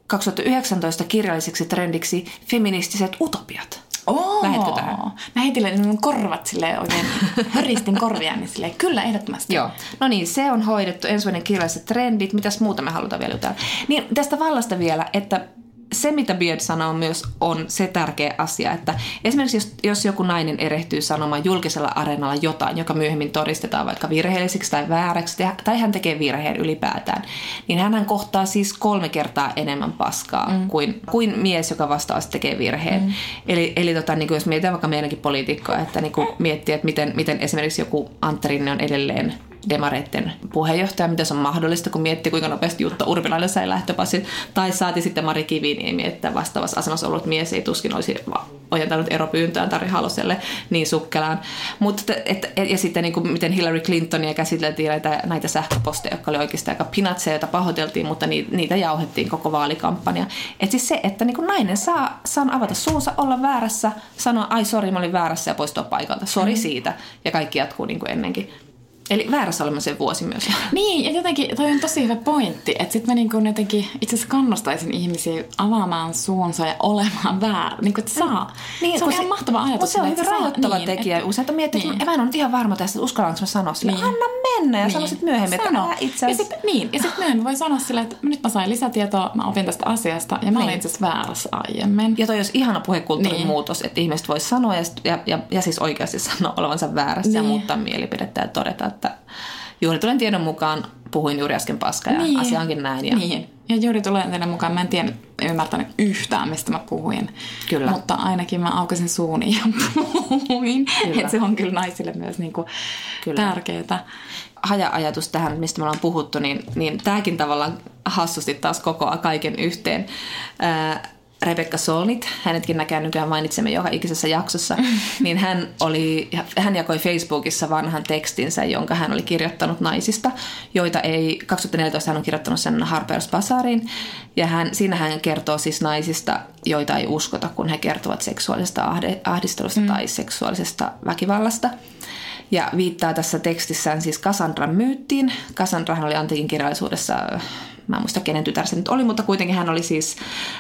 2019 kirjalliseksi trendiksi feministiset utopiat? Oo, Lähetkö tähän? Mä heitin mun korvat silleen oikein, höristin korvia, niin silleen, kyllä ehdottomasti. Joo. No niin, se on hoidettu. Ensi vuoden kirjalliset trendit. Mitäs muuta me halutaan vielä jutella? Niin tästä vallasta vielä, että se, mitä Beard sanoo myös, on se tärkeä asia, että esimerkiksi jos, jos joku nainen erehtyy sanomaan julkisella areenalla jotain, joka myöhemmin todistetaan vaikka virheelliseksi tai vääräksi, tai hän tekee virheen ylipäätään, niin hän kohtaa siis kolme kertaa enemmän paskaa mm. kuin, kuin mies, joka vastaavasti tekee virheen. Mm. Eli, eli tota, niin kuin jos mietitään vaikka meidänkin poliitikkoa, että niin kuin miettii, että miten, miten esimerkiksi joku Antti Rinne on edelleen demareitten puheenjohtaja, mitä se on mahdollista, kun miettii, kuinka nopeasti Jutta Urpilainen sai lähtöpassit. Tai saati sitten Mari Kiviniemi, että vastaavassa asemassa ollut mies ei tuskin olisi ojentanut eropyyntöään Tari Haloselle niin sukkelaan. Mutta, et, et, ja sitten niin kuin, miten Hillary Clintonia käsiteltiin näitä, näitä sähköposteja, jotka oli oikeastaan aika pinatseja, joita pahoiteltiin, mutta niitä, niitä jauhettiin koko vaalikampanja. Et siis se, että niin kuin nainen saa, saa avata suunsa, olla väärässä, sanoa, ai sori, mä olin väärässä ja poistua paikalta. Sori mm. siitä. Ja kaikki jatkuu niin kuin ennenkin. Eli väärässä olemisen vuosi myös. Niin, ja jotenkin toi on tosi hyvä pointti, että sitten mä niin kuin jotenkin itse asiassa kannustaisin ihmisiä avaamaan suunsa ja olemaan väärä. Niin kuin, että saa. Niin, se on ihan se, mahtava ajatus. Mutta se on hyvin rajoittava niin, tekijä. Että, Usein miettii, niin. että mä en ole nyt ihan varma tästä, että uskallanko mä sanoa sille, niin. anna mennä ja niin. sano sitten myöhemmin, sano. että itse asiassa. Ja sit, niin, ja sitten myöhemmin voi sanoa sille, että nyt mä sain lisätietoa, mä opin tästä asiasta ja mä niin. olin itse asiassa väärässä aiemmin. Ja toi olisi ihana puhekulttuurin niin. muutos, että ihmiset voi sanoa ja, ja, ja, ja siis oikeasti sanoa olevansa väärässä niin. ja muuttaa mielipidettä ja todeta, että juuri tulen tiedon mukaan puhuin juuri äsken paskaa ja niin. asia onkin näin. Ja... Niin. Ja juuri tulen tiedon mukaan mä en tiennyt, ymmärtänyt yhtään, mistä mä puhuin. Kyllä. Mutta ainakin mä aukasin suuni ja puhuin. Että se on kyllä naisille myös niinku kyllä. tärkeää. Haja-ajatus tähän, mistä me ollaan puhuttu, niin, niin tämäkin tavallaan hassusti taas kokoaa kaiken yhteen. Ää, Rebecca Solnit, hänetkin näkään nykyään mainitsemme joka ikisessä jaksossa, niin hän, oli, hän jakoi Facebookissa vanhan tekstinsä, jonka hän oli kirjoittanut naisista, joita ei, 2014 hän on kirjoittanut sen Harper's Bazaariin, ja hän, siinä hän kertoo siis naisista, joita ei uskota, kun he kertovat seksuaalisesta ahdistelusta mm. tai seksuaalisesta väkivallasta. Ja viittaa tässä tekstissään siis Cassandran myyttiin. Cassandrahan oli antiikin kirjallisuudessa mä en muista kenen tytär se nyt oli, mutta kuitenkin hän oli siis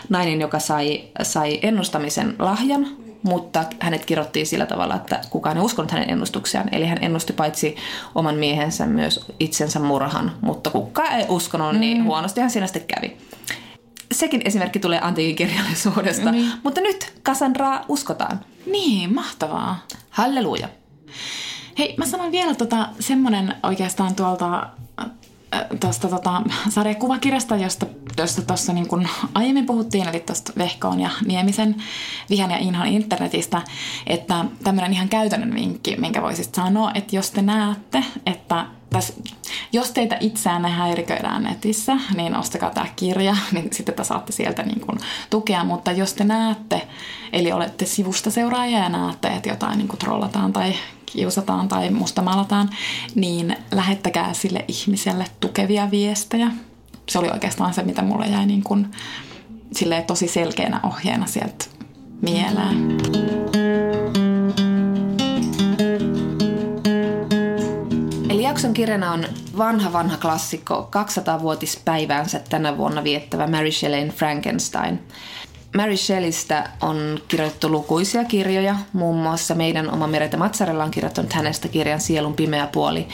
nainen, joka sai, sai ennustamisen lahjan, mutta hänet kirjoittiin sillä tavalla, että kukaan ei uskonut hänen ennustuksiaan. Eli hän ennusti paitsi oman miehensä myös itsensä murhan, mutta kukaan ei uskonut, niin mm. huonosti hän siinä sitten kävi. Sekin esimerkki tulee antiikin kirjallisuudesta, niin. mutta nyt Cassandraa uskotaan. Niin, mahtavaa. Halleluja. Hei, mä sanon vielä tota, semmonen oikeastaan tuolta tuosta tota, sarjakuvakirjasta, josta tuossa josta niin kun aiemmin puhuttiin, eli tuosta Vehkoon ja Niemisen vihan ja inhan internetistä, että tämmöinen ihan käytännön vinkki, minkä voisit sanoa, että jos te näette, että täs, jos teitä itseään häiriköidään netissä, niin ostakaa tämä kirja, niin sitten te saatte sieltä niin kun tukea, mutta jos te näette, eli olette sivusta seuraaja ja näette, että jotain niin trollataan tai kiusataan tai mustamalataan, niin lähettäkää sille ihmiselle tukevia viestejä. Se oli oikeastaan se, mitä mulle jäi niin kuin, tosi selkeänä ohjeena sieltä mieleen. Eli jakson kirjana on vanha vanha klassikko 200-vuotispäiväänsä tänä vuonna viettävä Mary Shelleyn Frankenstein. Mary Shelleystä on kirjoitettu lukuisia kirjoja, muun muassa meidän oma Merete Matsarella on kirjoittanut hänestä kirjan Sielun pimeä puoli.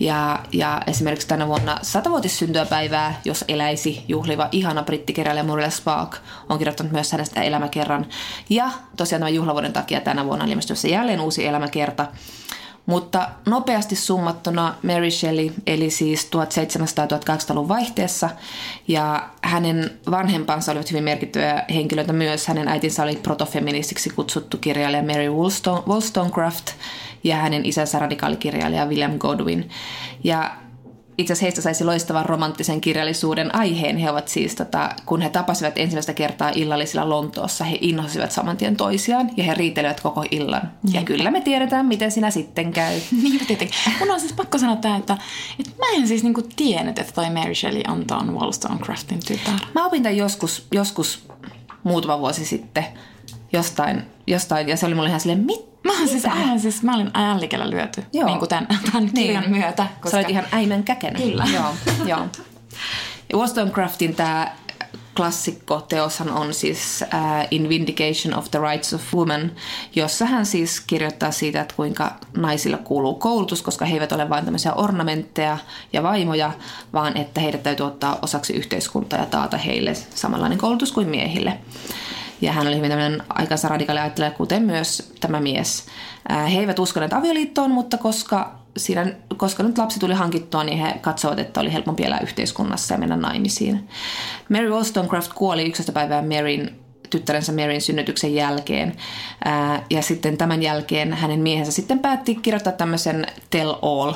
Ja, ja esimerkiksi tänä vuonna satavuotissyntyöpäivää, jos eläisi juhliva ihana brittikirjailija Muriel Spark, on kirjoittanut myös hänestä elämäkerran. Ja tosiaan tämän juhlavuoden takia tänä vuonna on jälleen uusi elämäkerta. Mutta nopeasti summattuna Mary Shelley eli siis 1700-1800-luvun vaihteessa ja hänen vanhempansa olivat hyvin merkittäviä henkilöitä myös. Hänen äitinsä oli protofeministiksi kutsuttu kirjailija Mary Wollstonecraft ja hänen isänsä radikaalikirjailija William Godwin. Ja itse asiassa heistä saisi loistavan romanttisen kirjallisuuden aiheen. He ovat siis, tota, kun he tapasivat ensimmäistä kertaa illallisilla Lontoossa, he innosivat saman tien toisiaan ja he riitelevät koko illan. Niin. Ja kyllä me tiedetään, miten sinä sitten käy. niin, tietenkin. Mun on siis pakko sanoa tämä, että, että mä en siis niinku tiennyt, että toi Mary Shelley on ton Wollstonecraftin tytär. Mä opin tämän joskus, joskus muutama vuosi sitten jostain, jostain ja se oli mulle ihan silleen, mit, Mä, olin siis, aivan, siis, mä olin ajan lyöty Joo. niin kuin tämän, tämän niin. kirjan myötä. Koska... Sä olit ihan äimän käkenä. Kyllä. Joo, joo. Wollstonecraftin tämä klassikkoteoshan on siis uh, In Vindication of the Rights of Women, jossa hän siis kirjoittaa siitä, että kuinka naisilla kuuluu koulutus, koska he eivät ole vain tämmöisiä ornamentteja ja vaimoja, vaan että heidät täytyy ottaa osaksi yhteiskuntaa ja taata heille samanlainen koulutus kuin miehille. Ja hän oli hyvin tämmöinen aikansa radikaali ajattelija, kuten myös tämä mies. He eivät uskoneet avioliittoon, mutta koska, siinä, koska nyt lapsi tuli hankittua, niin he katsovat, että oli helpompi elää yhteiskunnassa ja mennä naimisiin. Mary Wollstonecraft kuoli 11. päivää Maryn tyttärensä Maryn synnytyksen jälkeen. ja sitten tämän jälkeen hänen miehensä sitten päätti kirjoittaa tämmöisen Tell All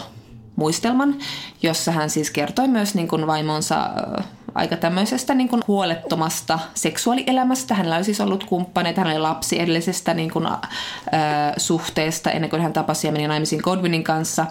muistelman, jossa hän siis kertoi myös niin kuin vaimonsa aika tämmöisestä niin kuin huolettomasta seksuaalielämästä. Hänellä oli siis ollut kumppaneita, hän oli lapsi edellisestä niin kuin, äh, suhteesta ennen kuin hän tapasi ja meni naimisiin Godwinin kanssa.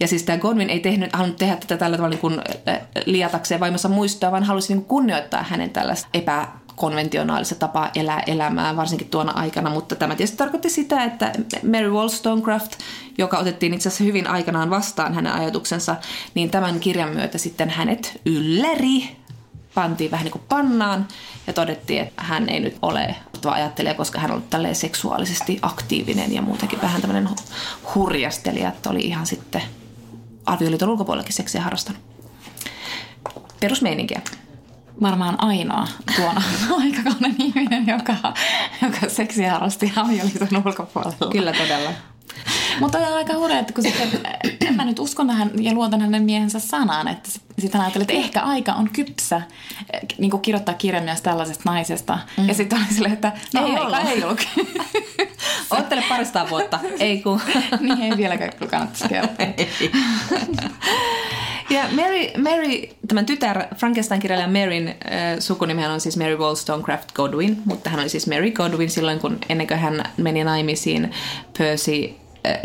Ja siis tämä Godwin ei tehnyt, halunnut tehdä tätä tällä tavalla niin kuin, äh, liatakseen vaimonsa muistoa, vaan halusi niin kuin kunnioittaa hänen tällaista epä konventionaalista tapaa elää elämää, varsinkin tuona aikana, mutta tämä tietysti tarkoitti sitä, että Mary Wollstonecraft, joka otettiin itse asiassa hyvin aikanaan vastaan hänen ajatuksensa, niin tämän kirjan myötä sitten hänet ylläri pantiin vähän niin kuin pannaan ja todettiin, että hän ei nyt ole ajattelija, koska hän on ollut tälleen seksuaalisesti aktiivinen ja muutenkin vähän tämmöinen hurjastelija, että oli ihan sitten avioliiton ulkopuolellakin seksiä harrastanut. Perusmeininkiä. Varmaan ainoa tuona aikakauden ihminen, joka, joka seksiä harrasti avioliiton ulkopuolella. Kyllä todella. Mutta on aika hurja, että kun sitten, en mä nyt uskon tähän ja luotan hänen miehensä sanaan, että sitten ajattelin, että ehkä aika on kypsä niin kuin kirjoittaa kirjan myös tällaisesta naisesta. Mm. Ja sitten oli silleen, että no ei aika ei ollut. Ottele parista vuotta. Ei kun. niin ei vieläkään kannattaisi kertoa. Ja Mary, Mary, tämän tytär, Frankenstein-kirjailija Maryn äh, sukunimihän on siis Mary Wollstonecraft Godwin, mutta hän oli siis Mary Godwin silloin, kun ennen kuin hän meni naimisiin Percy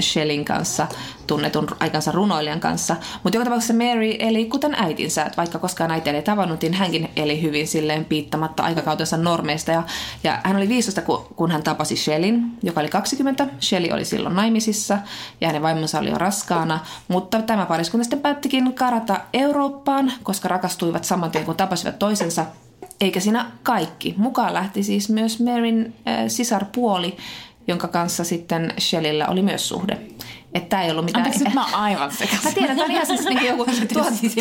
Shellin kanssa, tunnetun aikansa runoilijan kanssa. Mutta joka tapauksessa Mary eli kuten äitinsä, että vaikka koskaan äiti ei tavannut, niin hänkin eli hyvin silleen piittamatta aikakautensa normeista. Ja, ja hän oli 15, kun, kun hän tapasi Shellin, joka oli 20. Shelley oli silloin naimisissa ja hänen vaimonsa oli jo raskaana. Mutta tämä pariskunta sitten päättikin karata Eurooppaan, koska rakastuivat saman tien, kun tapasivat toisensa. Eikä siinä kaikki. Mukaan lähti siis myös Maryn äh, sisarpuoli, jonka kanssa sitten Shellillä oli myös suhde. Että tämä ei ollut mitään... Anteeksi, nyt mä oon aivan sekaisin. Mä tiedän, tämä on ihan siis niin joku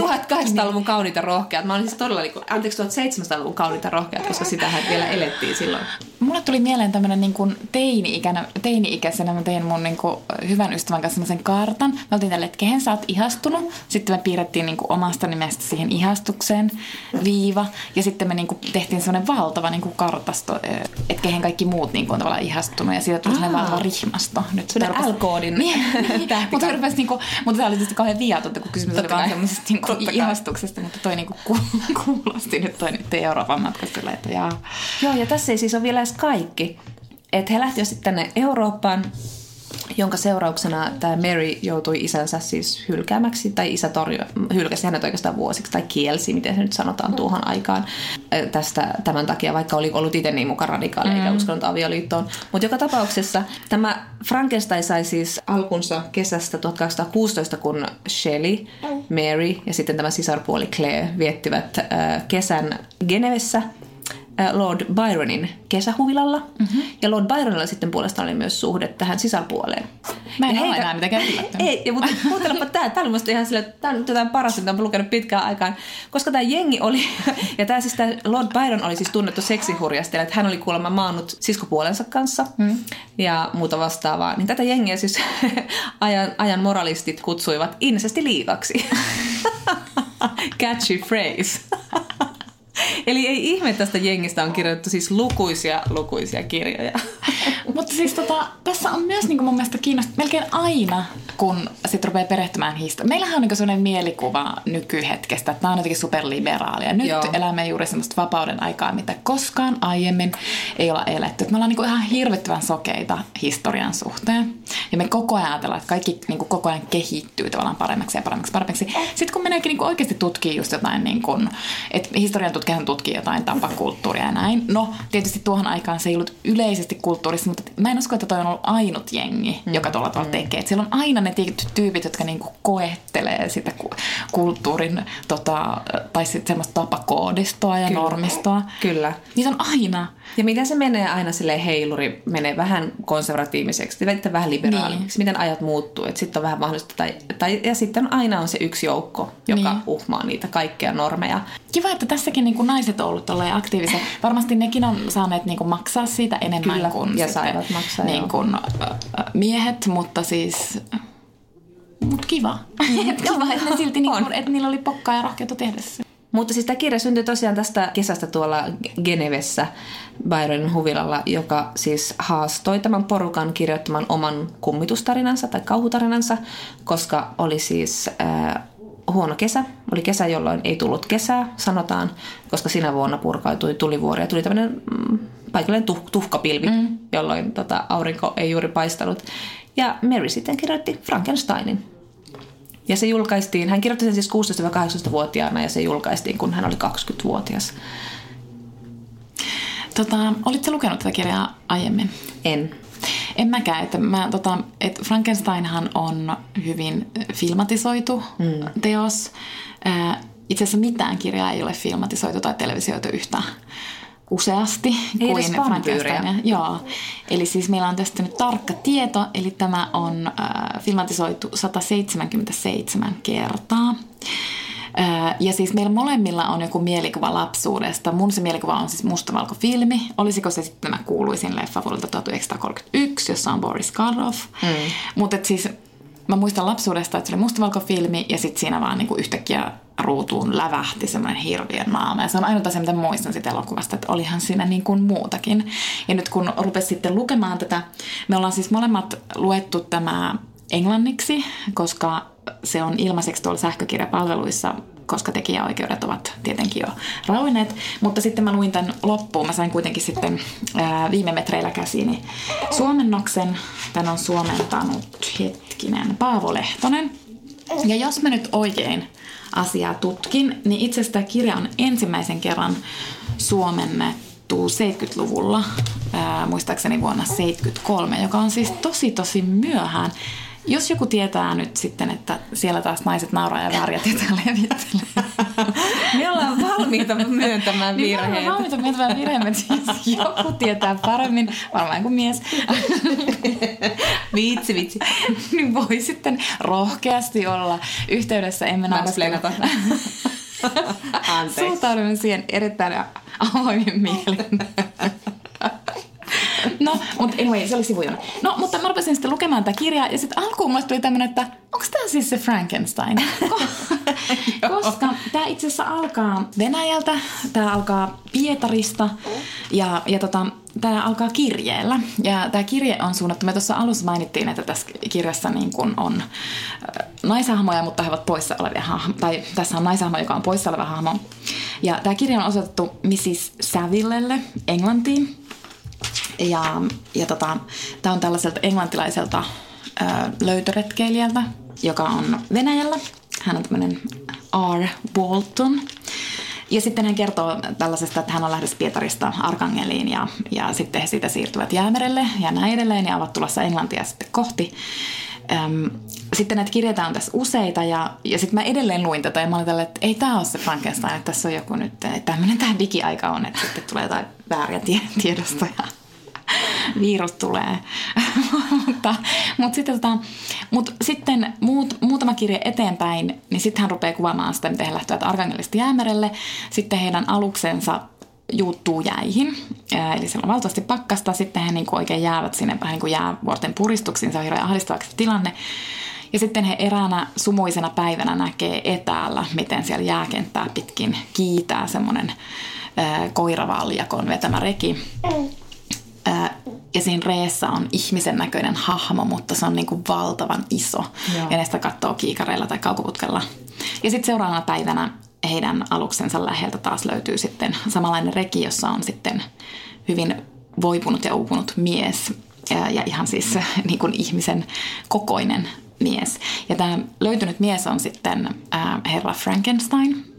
1800-luvun kauniita rohkeat. Mä olin siis todella, niin kuin, anteeksi, 1700-luvun kauniita rohkeat, koska sitähän vielä elettiin silloin. Mulle tuli mieleen tämmöinen niin kuin teini-ikänä, teini-ikäisenä mä tein mun niin kuin hyvän ystävän kanssa semmoisen kartan. Me oltiin tälle, että kehen sä oot ihastunut. Sitten me piirrettiin niin kuin omasta nimestä siihen ihastukseen viiva. Ja sitten me niin kuin tehtiin semmoinen valtava niin kuin kartasto, että kehen kaikki muut niin kuin on tavallaan ihastunut. Ja siitä tuli semmoinen valtava rihmasto. Nyt semmoinen L-koodin niin, mutta, rupesi, niin kuin, mutta tämä oli tietysti kauhean viatonta, kun kysymys oli vaan semmoisesta niin kuin ihastuksesta. Mutta toi niin kuin kuulosti nyt toi nyt Euroopan matkasta. Että jaa. Joo, ja tässä ei siis ole vielä edes kaikki. Että he lähtivät sitten tänne Eurooppaan, jonka seurauksena tämä Mary joutui isänsä siis hylkäämäksi, tai isä torjui, hylkäsi hänet oikeastaan vuosiksi, tai kielsi, miten se nyt sanotaan tuohon aikaan tästä tämän takia, vaikka oli ollut itse niin mukaan radikaali mm. eikä uskonut avioliittoon. Mutta joka tapauksessa tämä Frankenstein sai siis alkunsa kesästä 1816, kun Shelley, Mary ja sitten tämä sisarpuoli Claire viettivät kesän Genevessä – Lord Byronin kesähuvilalla. Mm-hmm. Ja Lord Byronilla sitten puolestaan oli myös suhde tähän sisarpuoleen. Mä en ja ole enää mitenkään Ei, ja, mutta kuuntelepa tämä. Tämä oli musta ihan sille, tämä on jotain parasta, mitä olen lukenut pitkään aikaan. Koska tämä jengi oli, ja tämä siis tämä Lord Byron oli siis tunnettu seksihurjastelija, että hän oli kuulemma maannut siskopuolensa kanssa mm. ja muuta vastaavaa. Niin tätä jengiä siis ajan, ajan moralistit kutsuivat insesti liikaksi. Catchy phrase. Eli ei ihme tästä jengistä on kirjoitettu siis lukuisia, lukuisia kirjoja. Mutta siis tota, tässä on myös niinku mun mielestä kiinnostaa melkein aina, kun sit rupeaa perehtymään historiaa. Meillähän on niinku sellainen mielikuva nykyhetkestä, että tämä on jotenkin superliberaalia. Nyt Joo. elämme juuri semmoista vapauden aikaa, mitä koskaan aiemmin ei olla eletty. me ollaan niinku ihan hirvittävän sokeita historian suhteen. Ja me koko ajan ajatellaan, että kaikki niin kuin koko ajan kehittyy tavallaan paremmaksi ja paremmaksi paremmaksi. Sitten kun meneekin niin kuin oikeasti tutkii just jotain, niin kuin, että historian tutkijan tutkii jotain tapakulttuuria ja näin. No, tietysti tuohon aikaan se ei ollut yleisesti kulttuurissa, mutta mä en usko, että toi on ollut ainut jengi, mm. joka tuolla tavalla mm. tekee. Et siellä on aina ne tietyt tyypit, jotka niin kuin koettelee sitä kulttuurin tota, tai sitten semmoista tapakoodistoa ja Kyllä. normistoa. Kyllä. Niitä on aina. Ja miten se menee aina sille heiluri, menee vähän konservatiiviseksi, vähän liberaaliksi, niin. Miten ajat muuttuu, että sitten on vähän mahdollista, tai, tai, ja sitten aina on se yksi joukko, joka niin. uhmaa niitä kaikkea normeja. Kiva, että tässäkin niin kuin naiset on ollut aktiivisia. Varmasti nekin on saaneet niin kuin maksaa siitä enemmän Kyllä, kuin ja sitten, saivat maksaa, niin kuin, miehet, mutta siis... Mut kiva. kiva, että ne silti niin kuin, että niillä oli pokkaa ja rohkeutta tehdä se. Mutta siis tämä kirja syntyi tosiaan tästä kesästä tuolla Genevessä Byronin huvilalla, joka siis haastoi tämän porukan kirjoittamaan oman kummitustarinansa tai kauhutarinansa, koska oli siis äh, huono kesä. Oli kesä, jolloin ei tullut kesää, sanotaan, koska sinä vuonna purkautui tulivuori ja tuli tämmöinen mm, paikallinen tuh- tuhkapilvi, mm. jolloin tota, aurinko ei juuri paistanut. Ja Mary sitten kirjoitti Frankensteinin. Ja se julkaistiin, hän kirjoitti sen siis 16-18-vuotiaana ja se julkaistiin, kun hän oli 20-vuotias. Tota, olitko lukenut tätä kirjaa aiemmin? En. En mäkään. Että mä, tota, et Frankensteinhan on hyvin filmatisoitu mm. teos. Äh, itse asiassa mitään kirjaa ei ole filmatisoitu tai televisioitu yhtä useasti Ei kuin. Frankenstein. Joo. Eli siis meillä on tästä nyt tarkka tieto, eli tämä on äh, filmatisoitu 177 kertaa. Äh, Ja siis meillä molemmilla on joku mielikuva lapsuudesta. Mun se mielikuva on siis mustavalkofilmi. Olisiko se sitten tämä kuuluisin leffa vuodelta 1931, jossa on Boris Karloff. Mm. Mutta siis mä muistan lapsuudesta, että se oli mustavalkofilmi ja sitten siinä vaan niinku yhtäkkiä ruutuun lävähti semmoinen hirviön naama. Ja se on ainut asia, mitä muistan siitä elokuvasta, että olihan siinä niin kuin muutakin. Ja nyt kun rupesi sitten lukemaan tätä, me ollaan siis molemmat luettu tämä englanniksi, koska se on ilmaiseksi tuolla sähkökirjapalveluissa, koska tekijäoikeudet ovat tietenkin jo rauenneet. Mutta sitten mä luin tämän loppuun. Mä sain kuitenkin sitten ää, viime metreillä käsiini suomennoksen. Tän on suomentanut hetkinen Paavo Lehtonen. Ja jos mä nyt oikein asiaa tutkin, niin itse asiassa tämä kirja on ensimmäisen kerran suomennettu 70-luvulla, ää, muistaakseni vuonna 73, joka on siis tosi tosi myöhään. Jos joku tietää nyt sitten, että siellä taas naiset nauraa ja värjät ja levittelee. Me ollaan valmiita myöntämään Niin mä virheet. olen valmiita myöntämään virheen, että jos joku tietää paremmin, varmaan kuin mies, Vitsi, vitsi. niin voi sitten rohkeasti olla yhteydessä. Emme flenata. Anteeksi. Suhtaudumme siihen erittäin avoimin mielin. No, mutta anyway, se oli sivujon. No, mutta mä rupesin sitten lukemaan tätä kirjaa ja sitten alkuun mulle tuli tämmönen, että onko tämä siis se Frankenstein? Koska tämä itse asiassa alkaa Venäjältä, tämä alkaa Pietarista ja, ja tota, tämä alkaa kirjeellä. Ja tämä kirje on suunnattu, me tuossa alussa mainittiin, että tässä kirjassa niin kun on äh, naishahmoja, mutta he ovat poissa olevia hahmoja. Tai tässä on naishahmo, joka on poissa oleva hahmo. Ja tämä kirja on osoitettu Mrs. Savillelle Englantiin. Ja, ja tota, tämä on tällaiselta englantilaiselta ö, löytöretkeilijältä, joka on Venäjällä. Hän on tämmöinen R. Walton. Ja sitten hän kertoo tällaisesta, että hän on lähdössä Pietarista Arkangeliin ja, ja sitten he siitä siirtyvät Jäämerelle ja näin edelleen ja ovat tulossa Englantia sitten kohti. Öm, sitten näitä kirjeitä on tässä useita ja, ja sitten mä edelleen luin tätä ja mä olin tällä, että ei tämä ole se Frankenstein, että tässä on joku nyt, tämmöinen tämä digiaika on, että sitten tulee jotain vääriä tie- tiedostoja virus tulee. mutta, mutta, sitten, tota, mutta sitten muut, muutama kirje eteenpäin, niin sitten hän rupeaa kuvaamaan sitä, miten he lähtevät Arkangelista jäämerelle. Sitten heidän aluksensa juuttuu jäihin, eli siellä on valtavasti pakkasta. Sitten he niin kuin oikein jäävät sinne vähän niin kuin jäävuorten puristuksiin, se on hirveän ahdistavaksi tilanne. Ja sitten he eräänä sumuisena päivänä näkee etäällä, miten siellä jääkenttää pitkin kiitää semmoinen koiravaljakon vetämä reki. Ää, ja siinä reessä on ihmisen näköinen hahmo, mutta se on niin kuin valtavan iso. Joo. Ja ne sitä katsoo kiikareilla tai kaukoputkella. Ja sitten seuraavana päivänä heidän aluksensa läheltä taas löytyy sitten samanlainen reki, jossa on sitten hyvin voipunut ja uupunut mies. ja, ja ihan siis niin kuin ihmisen kokoinen mies. Ja tämä löytynyt mies on sitten ää, herra Frankenstein.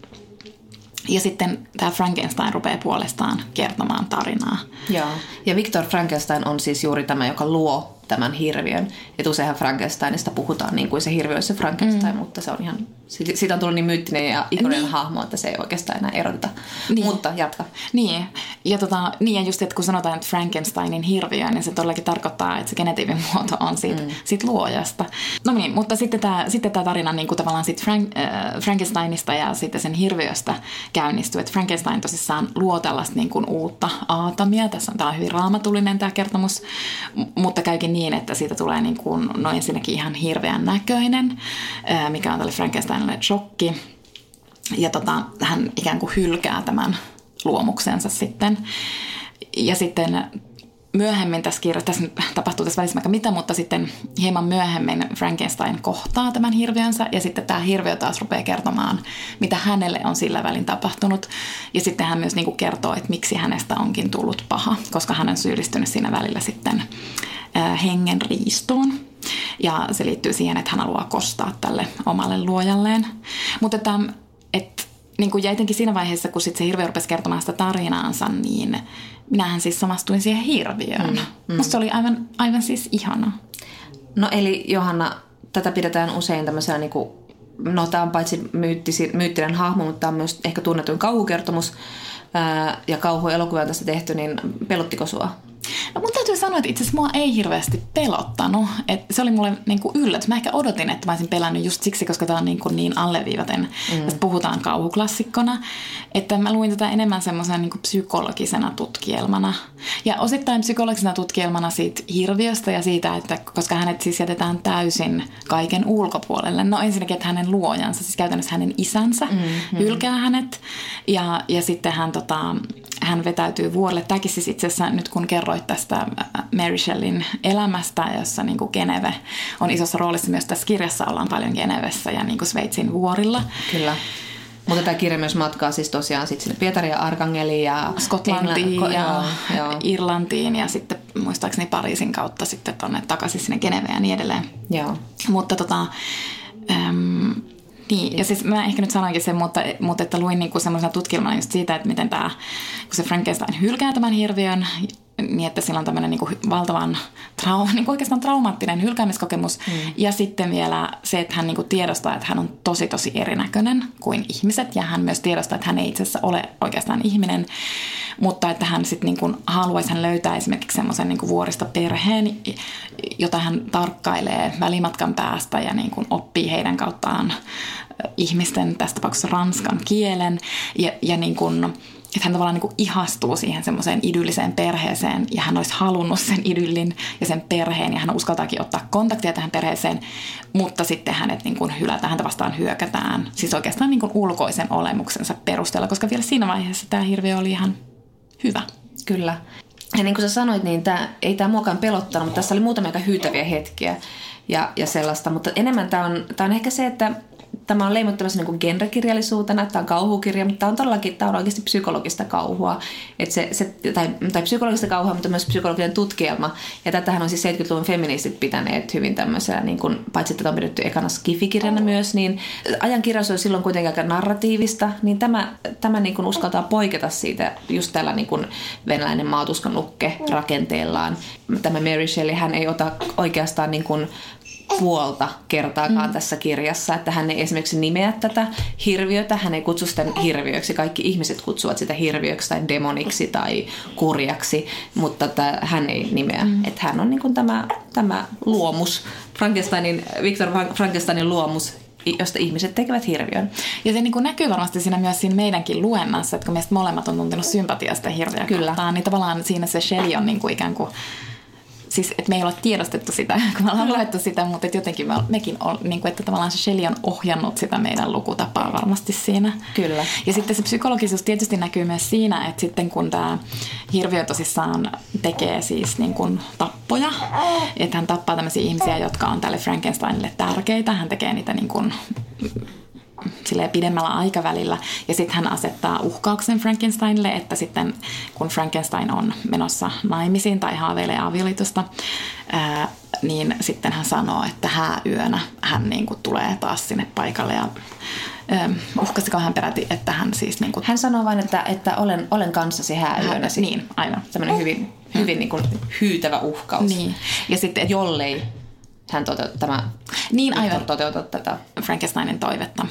Ja sitten tämä Frankenstein rupeaa puolestaan kertomaan tarinaa. Joo. Ja Victor Frankenstein on siis juuri tämä, joka luo tämän hirviön. Että useinhan Frankensteinista puhutaan niin kuin se hirviö olisi se Frankenstein, mm. mutta se on ihan, siitä on tullut niin myyttinen ja ikoninen niin. hahmo, että se ei oikeastaan enää eroteta. Niin. Mutta jatka. Niin, ja, tota, niin, ja just että kun sanotaan, että Frankensteinin hirviö, niin se todellakin tarkoittaa, että se genetiivin muoto on siitä, mm. siitä luojasta. No niin, mutta sitten tämä, sitten tämä tarina niin kuin tavallaan sit Frank, äh, Frankensteinista ja sitten sen hirviöstä käynnistyy, että Frankenstein tosissaan luo tällaista niin kuin uutta aatamia. Tässä on, tämä on hyvin raamatullinen tämä kertomus, mutta käykin niin, että siitä tulee niin kuin, no ensinnäkin ihan hirveän näköinen, mikä on tälle Frankensteinille shokki. Ja tota, hän ikään kuin hylkää tämän luomuksensa sitten. Ja sitten myöhemmin tässä kirjassa, tässä tapahtuu tässä välissä mitä, mutta sitten hieman myöhemmin Frankenstein kohtaa tämän hirviönsä ja sitten tämä hirviö taas rupeaa kertomaan, mitä hänelle on sillä välin tapahtunut. Ja sitten hän myös niin kuin kertoo, että miksi hänestä onkin tullut paha, koska hän on syyllistynyt siinä välillä sitten hengen riistoon. Ja se liittyy siihen, että hän haluaa kostaa tälle omalle luojalleen. Mutta että, että niin kuin, ja etenkin siinä vaiheessa, kun sit se hirviö rupesi kertomaan sitä tarinaansa, niin minähän siis samastuin siihen hirviöön. Mm, mm. Musta se oli aivan, aivan siis ihana. No eli Johanna, tätä pidetään usein tämmöisenä niin kuin, no tämä on paitsi myyttisi, myyttinen hahmo, mutta tämä on myös ehkä tunnetuin kauhukertomus. Ää, ja kauhuelokuva on tästä tehty, niin pelottiko sua? No mun täytyy sanoa, että itse asiassa mua ei hirveästi pelottanut. Et se oli mulle niinku yllätys. Mä ehkä odotin, että mä olisin pelännyt just siksi, koska tämä on niinku niin alleviivaten. Mm. Tästä puhutaan kauhuklassikkona. Että mä luin tätä enemmän semmoisena niinku psykologisena tutkielmana. Ja osittain psykologisena tutkielmana siitä hirviöstä ja siitä, että koska hänet siis jätetään täysin kaiken ulkopuolelle. No ensinnäkin, että hänen luojansa, siis käytännössä hänen isänsä, mm-hmm. hylkää hänet. Ja, ja sitten hän, tota, hän vetäytyy vuorelle. Tämäkin siis itse asiassa nyt kun kerroit tästä Mary Shelleyn elämästä, jossa niin kuin Geneve on isossa roolissa. Myös tässä kirjassa ollaan paljon Genevessä ja niin kuin Sveitsin vuorilla. Kyllä. Mutta tämä kirja myös matkaa siis tosiaan sit sinne Pietariin ja Arkangeliin ja Skotlantiin Engla- ja joo, joo. Irlantiin ja sitten muistaakseni Pariisin kautta sitten tuonne takaisin sinne Geneveen ja niin edelleen. Joo. Mutta tota, äm, niin, ja siis mä ehkä nyt sanoinkin sen, mutta, mutta että luin niinku semmoisena tutkielmana just siitä, että miten tämä, kun se Frankenstein hylkää tämän hirviön, niin että sillä on tämmöinen niin kuin valtavan trau, niin kuin oikeastaan traumaattinen hylkäämiskokemus. Mm. Ja sitten vielä se, että hän niin kuin tiedostaa, että hän on tosi tosi erinäköinen kuin ihmiset. Ja hän myös tiedostaa, että hän ei itse asiassa ole oikeastaan ihminen. Mutta että hän sitten niin kuin haluaisi hän löytää esimerkiksi semmoisen niin vuorista perheen, jota hän tarkkailee välimatkan päästä ja niin kuin oppii heidän kauttaan ihmisten, tässä tapauksessa ranskan kielen. Ja, ja niin kuin, että hän tavallaan niin kuin ihastuu siihen semmoiseen idylliseen perheeseen ja hän olisi halunnut sen idyllin ja sen perheen ja hän uskaltaakin ottaa kontaktia tähän perheeseen, mutta sitten hänet niin kuin hylätään, häntä vastaan hyökätään. Siis oikeastaan niin kuin ulkoisen olemuksensa perusteella, koska vielä siinä vaiheessa tämä hirviö oli ihan hyvä. Kyllä. Ja niin kuin sä sanoit, niin tämä, ei tämä muokaan pelottanut, mutta tässä oli muutamia aika hyytäviä hetkiä ja, ja sellaista. Mutta enemmän tämä on, tämä on ehkä se, että tämä on leimattu niin genrekirjallisuutena, tämä on kauhukirja, mutta tämä on todellakin tämä on oikeasti psykologista kauhua. Et se, se, tai, tai psykologista kauhua, mutta myös psykologinen tutkielma. Ja tätähän on siis 70-luvun feministit pitäneet hyvin tämmöisenä, niin kuin, paitsi että tämä on pidetty ekana skifikirjana myös, niin ajan kirjaus on silloin kuitenkin aika narratiivista, niin tämä, tämä niin kuin uskaltaa poiketa siitä just tällä niin kuin venäläinen maatuskan nukke rakenteellaan. Tämä Mary Shelley, hän ei ota oikeastaan niin kuin puolta kertaakaan mm. tässä kirjassa, että hän ei esimerkiksi nimeä tätä hirviötä, hän ei kutsu sitä hirviöksi, kaikki ihmiset kutsuvat sitä hirviöksi tai demoniksi tai kurjaksi, mutta että hän ei nimeä, mm. että hän on niin kuin tämä, tämä luomus, Frankensteinin, Victor Frankensteinin luomus, josta ihmiset tekevät hirviön. Ja se niin kuin näkyy varmasti siinä myös siinä meidänkin luennassa, että kun meistä molemmat on tuntenut sympatiasta hirviöä Kyllä. kohtaan, niin tavallaan siinä se Shelley on niin kuin ikään kuin siis että me ei ole tiedostettu sitä, kun me ollaan luettu sitä, mutta että jotenkin me, mekin on, niin kuin, että tavallaan se Shelley on ohjannut sitä meidän lukutapaa varmasti siinä. Kyllä. Ja sitten se psykologisuus tietysti näkyy myös siinä, että sitten kun tämä hirviö tosissaan tekee siis niin kuin tappoja, että hän tappaa tämmöisiä ihmisiä, jotka on tälle Frankensteinille tärkeitä, hän tekee niitä niin kuin silleen pidemmällä aikavälillä. Ja sitten hän asettaa uhkauksen Frankensteinille, että sitten kun Frankenstein on menossa naimisiin tai haaveilee avioliitosta, ää, niin sitten hän sanoo, että hääyönä hän niin kuin tulee taas sinne paikalle ja uhkasiko hän peräti, että hän siis... Niin kuin... Hän sanoo vain, että, että olen, olen kanssasi hääyönä. Niin, aivan. Tämmöinen hyvin, hyvin niin kuin hyytävä uhkaus. Niin. Ja sitten, Jollei hän toteut, tämä niin, aivan. toteuta tätä. Frankensteinin toivetta.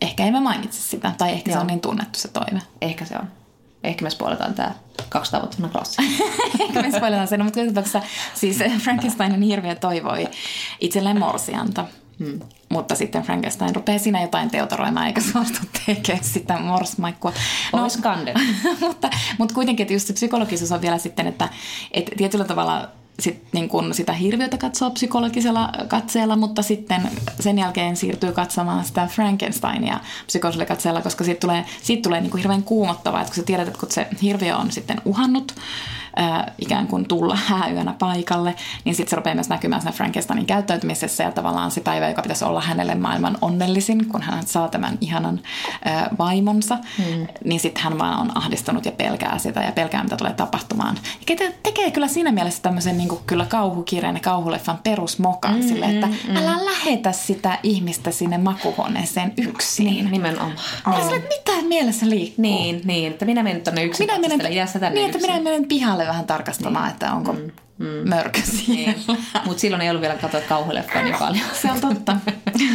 Ehkä emme mainitse sitä, tai ehkä Joo. se on niin tunnettu se toive. Ehkä se on. Ehkä me spoiletaan tämä 200 vuotta klassi. Ehkä me spoiletaan sen, mutta katsotaan, siis Frankensteinin hirviö toivoi itselleen morsianta. Hmm. Mutta sitten Frankenstein rupeaa siinä jotain teotoroimaan eikä suostu tekemään sitä morsmaikkua. No, Ois mutta, mutta kuitenkin, että just se psykologisuus on vielä sitten, että, että tietyllä tavalla sit, niin kun sitä hirviötä katsoo psykologisella katseella, mutta sitten sen jälkeen siirtyy katsomaan sitä Frankensteinia psykologisella katseella, koska siitä tulee, siitä tulee niin kuin hirveän kuumottavaa, että kun sä tiedät, että kun se hirviö on sitten uhannut, ää, ikään kuin tulla hääyönä paikalle, niin sitten se rupeaa myös näkymään sen Frankensteinin käyttäytymisessä ja tavallaan se päivä, joka pitäisi olla hänelle maailman onnellisin, kun hän saa tämän ihanan ää, vaimonsa, hmm. niin sitten hän vaan on ahdistunut ja pelkää sitä ja pelkää, mitä tulee tapahtumaan. Ja tekee kyllä siinä mielessä tämmöisen niin kuin kyllä kauhukirjan ja kauhuleffan perusmokan mm, sille, että mm, älä mm. lähetä sitä ihmistä sinne makuhuoneeseen yksin. Niin, nimenomaan. Niin. Sille, mitä mielessä liikkuu? Niin, niin, että minä menen tuonne yksin. Minä menen, niin, yksin. että minä menen pihalle vähän tarkastamaan, niin. että onko mm mm. mörkö Niin. Mutta silloin ei ollut vielä katsoa kauhuleffoja niin paljon. Se on totta.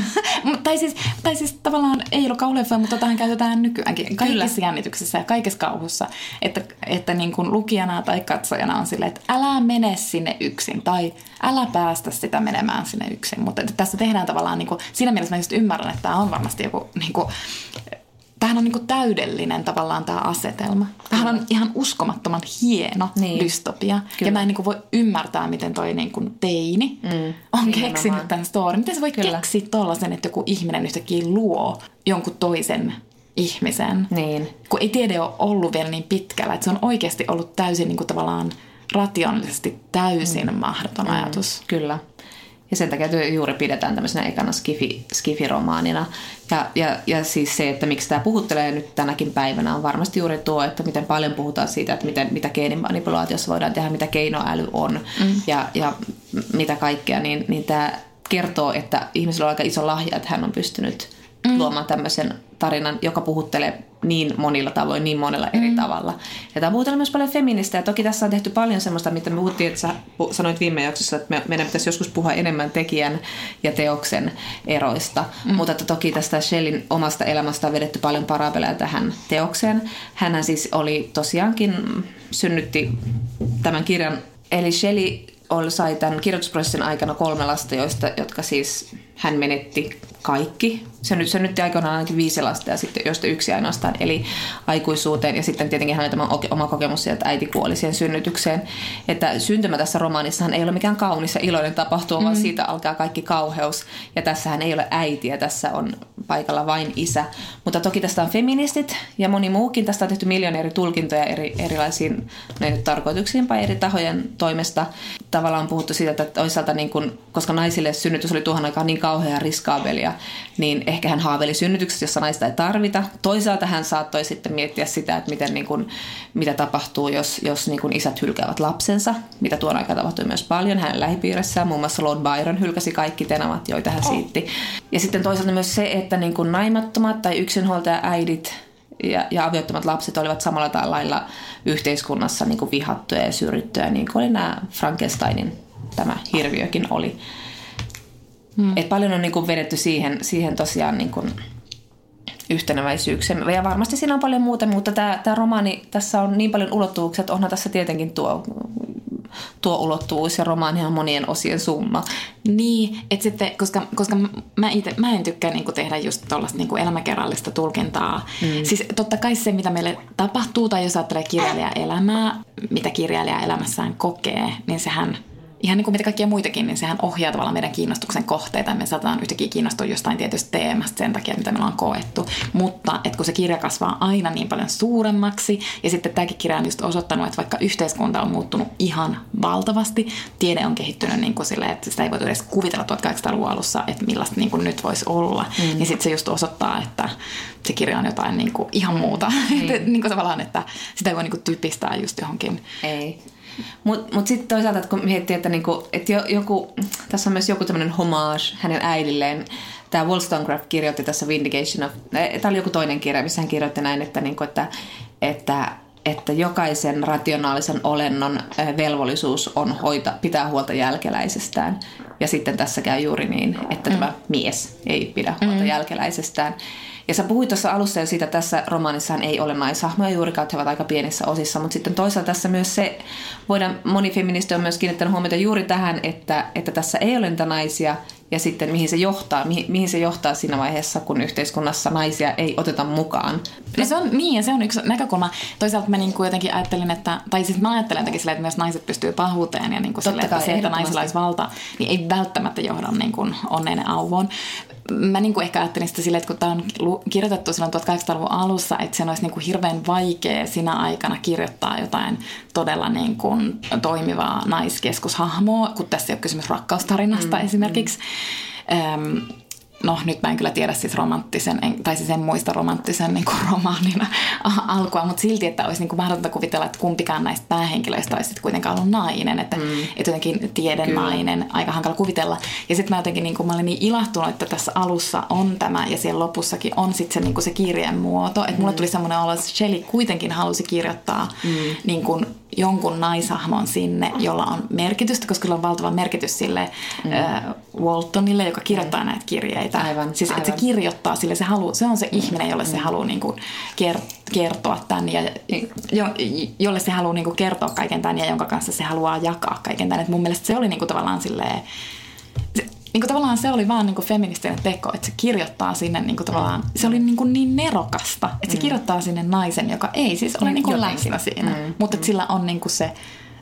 tai, siis, tai siis tavallaan ei ollut kauhuleffoja, mutta tähän käytetään nykyäänkin kaikissa Kyllä. jännityksissä ja kaikessa kauhussa. Että, että niin kuin lukijana tai katsojana on silleen, että älä mene sinne yksin tai älä päästä sitä menemään sinne yksin. Mutta tässä tehdään tavallaan, niin kuin, siinä mielessä mä just ymmärrän, että tämä on varmasti joku niin kuin, tämähän on niinku täydellinen tavallaan tämä asetelma. Tämähän on ihan uskomattoman hieno niin. dystopia. Kyllä. Ja mä en niinku voi ymmärtää, miten toi niinku teini mm. on keksinyt tämän storin. Miten se voi Kyllä. keksiä tollasen, että joku ihminen yhtäkkiä luo jonkun toisen ihmisen. Niin. Kun ei tiede ole ollut vielä niin pitkällä. Että se on oikeasti ollut täysin niinku tavallaan rationaalisesti täysin mm. mahdoton mm. ajatus. Kyllä. Ja sen takia juuri pidetään tämmöisenä ekana skifi, skifiromaanina. Ja, ja, ja siis se, että miksi tämä puhuttelee nyt tänäkin päivänä, on varmasti juuri tuo, että miten paljon puhutaan siitä, että miten, mitä geenimanipulaatiossa voidaan tehdä, mitä keinoäly on mm. ja, ja mitä kaikkea. Niin, niin tämä kertoo, että ihmisellä on aika iso lahja, että hän on pystynyt mm. luomaan tämmöisen tarinan, joka puhuttelee niin monilla tavoin, niin monella eri mm. tavalla. Ja tämä puhutaan myös paljon feministä, ja toki tässä on tehty paljon semmoista, mitä me puhuttiin, että sä sanoit viime jaksossa, että me, meidän pitäisi joskus puhua enemmän tekijän ja teoksen eroista. Mm. Mutta että toki tästä Shellin omasta elämästä on vedetty paljon parabeleja tähän teokseen. Hänhän siis oli tosiaankin, synnytti tämän kirjan, eli Shelley sai tämän kirjoitusprosessin aikana kolme lasta, joista, jotka siis hän menetti kaikki. Se nyt synnytti aikoinaan ainakin viisi lasta ja sitten joista yksi ainoastaan eli aikuisuuteen. Ja sitten tietenkin hänellä tämä oma kokemus siitä, että äiti kuoli siihen synnytykseen. Että syntymä tässä romaanissahan ei ole mikään kaunis ja iloinen tapahtuma, mm. vaan siitä alkaa kaikki kauheus. Ja tässähän ei ole äitiä, tässä on paikalla vain isä. Mutta toki tästä on feministit ja moni muukin. Tästä on tehty miljoonia eri tulkintoja eri, erilaisiin tarkoituksiin vai eri tahojen toimesta. Tavallaan on puhuttu siitä, että toisaalta niin kun, koska naisille synnytys oli tuohon aikaan niin kauhea riskaabelia, niin ehkä hän haaveili synnytyksestä, jossa naista ei tarvita. Toisaalta hän saattoi sitten miettiä sitä, että miten, niin kuin, mitä tapahtuu, jos, jos niin kuin isät hylkäävät lapsensa, mitä tuon aikaan tapahtui myös paljon hänen lähipiirissään. Muun muassa Lord Byron hylkäsi kaikki tenavat, joita hän siitti. Ja sitten toisaalta myös se, että niin kuin naimattomat tai yksinhuoltaja äidit ja, ja aviottomat lapset olivat samalla lailla yhteiskunnassa niin kuin vihattuja ja syrjittyjä, niin kuin oli nämä Frankensteinin tämä hirviökin oli. Mm. Et paljon on niin kuin vedetty siihen, siihen tosiaan niin kuin yhtenäväisyyksiä. Ja varmasti siinä on paljon muuta, mutta tämä, tämä romaani, tässä on niin paljon ulottuvuuksia, että onhan tässä tietenkin tuo, tuo ulottuvuus ja romaani on monien osien summa. Niin, että sitten, koska, koska mä, ite, mä en tykkää niinku tehdä just tuollaista niinku elämäkerrallista tulkintaa. Mm. Siis totta kai se, mitä meille tapahtuu, tai jos ajattelee kirjailijan elämää, mitä kirjailija elämässään kokee, niin sehän – ihan niin kuin mitä kaikkia muitakin, niin sehän ohjaa tavallaan meidän kiinnostuksen kohteita. Me saatetaan yhtäkkiä kiinnostua jostain tietystä teemasta sen takia, mitä meillä on koettu. Mutta että kun se kirja kasvaa aina niin paljon suuremmaksi, ja sitten tämäkin kirja on just osoittanut, että vaikka yhteiskunta on muuttunut ihan valtavasti, tiede on kehittynyt niin kuin silleen, että sitä ei voitu edes kuvitella 1800-luvun alussa, että millaista niin kuin nyt voisi olla. Mm. Niin sitten se just osoittaa, että se kirja on jotain niin kuin ihan muuta. Mm. niin kuin tavallaan, että sitä ei voi niin kuin typistää just johonkin. Ei. Mutta mut sitten toisaalta, että kun miettii, että, niinku, että joku, tässä on myös joku tämmöinen homage hänen äidilleen. Tämä Wollstonecraft kirjoitti tässä Vindication of... Tämä oli joku toinen kirja, missä hän kirjoitti näin, että, niinku, että, että että jokaisen rationaalisen olennon velvollisuus on hoita, pitää huolta jälkeläisestään. Ja sitten tässä käy juuri niin, että mm. tämä mies ei pidä huolta mm. jälkeläisestään. Ja sä puhuit tuossa alussa jo siitä, että tässä romaanissahan ei ole naishahmoja juurikaan, että he ovat aika pienissä osissa, mutta sitten toisaalta tässä myös se, voidaan, moni feministi on myös kiinnittänyt huomiota juuri tähän, että, että tässä ei ole niitä naisia ja sitten mihin se johtaa, mihin, mihin se johtaa siinä vaiheessa, kun yhteiskunnassa naisia ei oteta mukaan. No se on niin, ja se on yksi näkökulma. Toisaalta mä niin kuin jotenkin ajattelin, että, tai siis mä ajattelen jotenkin silleen, että myös naiset pystyy pahuuteen ja niin kuin silleen, että se, että naisilla olisi valta, niin ei välttämättä johda niin kuin onneen auvoon mä niin kuin ehkä ajattelin sitä silleen, että kun tämä on kirjoitettu silloin 1800-luvun alussa, että sen olisi niin kuin hirveän vaikea sinä aikana kirjoittaa jotain todella niin kuin toimivaa naiskeskushahmoa, kun tässä ei ole kysymys rakkaustarinasta mm, esimerkiksi. Mm no nyt mä en kyllä tiedä siis romanttisen, en, tai siis en muista romanttisen niin kuin romaanin alkua, mutta silti, että olisi niin kuin mahdotonta kuvitella, että kumpikaan näistä päähenkilöistä olisi sitten kuitenkaan ollut nainen, että, mm. että jotenkin tiedennainen, aika hankala kuvitella. Ja sitten mä jotenkin, niin kuin, mä olin niin ilahtunut, että tässä alussa on tämä ja siellä lopussakin on sitten se, niin kuin se kirjeen muoto, että mm. mulle tuli semmoinen olo, että Shelley kuitenkin halusi kirjoittaa mm. niin kuin jonkun naishahmon sinne, jolla on merkitystä, koska sillä on valtava merkitys sille mm. äh, Waltonille, joka kirjoittaa mm. näitä kirjeitä. Aivan, siis aivan. että se kirjoittaa sille, se, halu, se on se ihminen, jolle mm. se haluaa niin kuin, kertoa tämän ja jo, jolle se haluaa niin kuin, kertoa kaiken tämän ja jonka kanssa se haluaa jakaa kaiken tämän. Et mun mielestä se oli niin kuin, tavallaan silleen, se, niin kuin tavallaan se oli vaan niin kuin feministinen teko, että se kirjoittaa sinne niin kuin tavallaan, se oli niin, kuin niin nerokasta, että se mm. kirjoittaa sinne naisen, joka ei siis ole niin kuin läsnä siinä, mm. mutta että sillä on niin kuin se,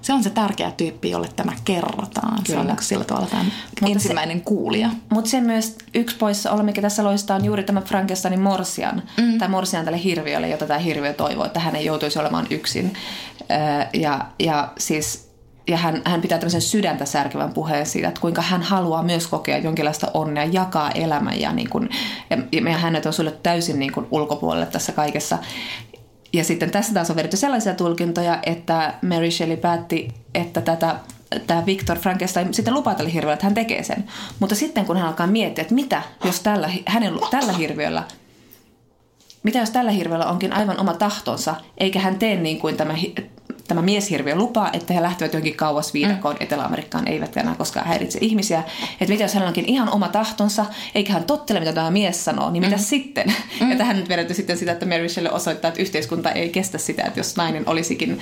se on se tärkeä tyyppi, jolle tämä kerrotaan. Kyllä. Se on niin sillä tavalla tämä mutta ensimmäinen se, kuulija. Mutta se myös yksi poissa olla, mikä tässä loistaa, on juuri tämä Frankensteinin Morsian, mm. tai Morsian tälle hirviölle, jota tämä hirviö toivoo, että hän ei joutuisi olemaan yksin. ja, ja siis ja hän, hän pitää tämmöisen sydäntä särkevän puheen siitä, että kuinka hän haluaa myös kokea jonkinlaista onnea, jakaa elämän ja, niin kuin, ja, ja hänet on sulle täysin niin kuin ulkopuolelle tässä kaikessa. Ja sitten tässä taas on vedetty sellaisia tulkintoja, että Mary Shelley päätti, että tätä tämä Victor Frankenstein sitten lupaa tälle hirviölle, että hän tekee sen. Mutta sitten kun hän alkaa miettiä, että mitä jos tällä, hänen, tällä hirviöllä mitä jos tällä hirviöllä onkin aivan oma tahtonsa, eikä hän tee niin kuin tämä tämä mieshirviö lupaa, että he lähtevät johonkin kauas viidakkoon mm. Etelä-Amerikkaan, eivät enää koskaan häiritse ihmisiä. Että mitä jos hänellä onkin ihan oma tahtonsa, eikä hän tottele, mitä tämä mies sanoo, niin mitä mm. sitten? Mm. Ja tähän nyt vedetty sitten sitä, että Mary Shelley osoittaa, että yhteiskunta ei kestä sitä, että jos nainen olisikin,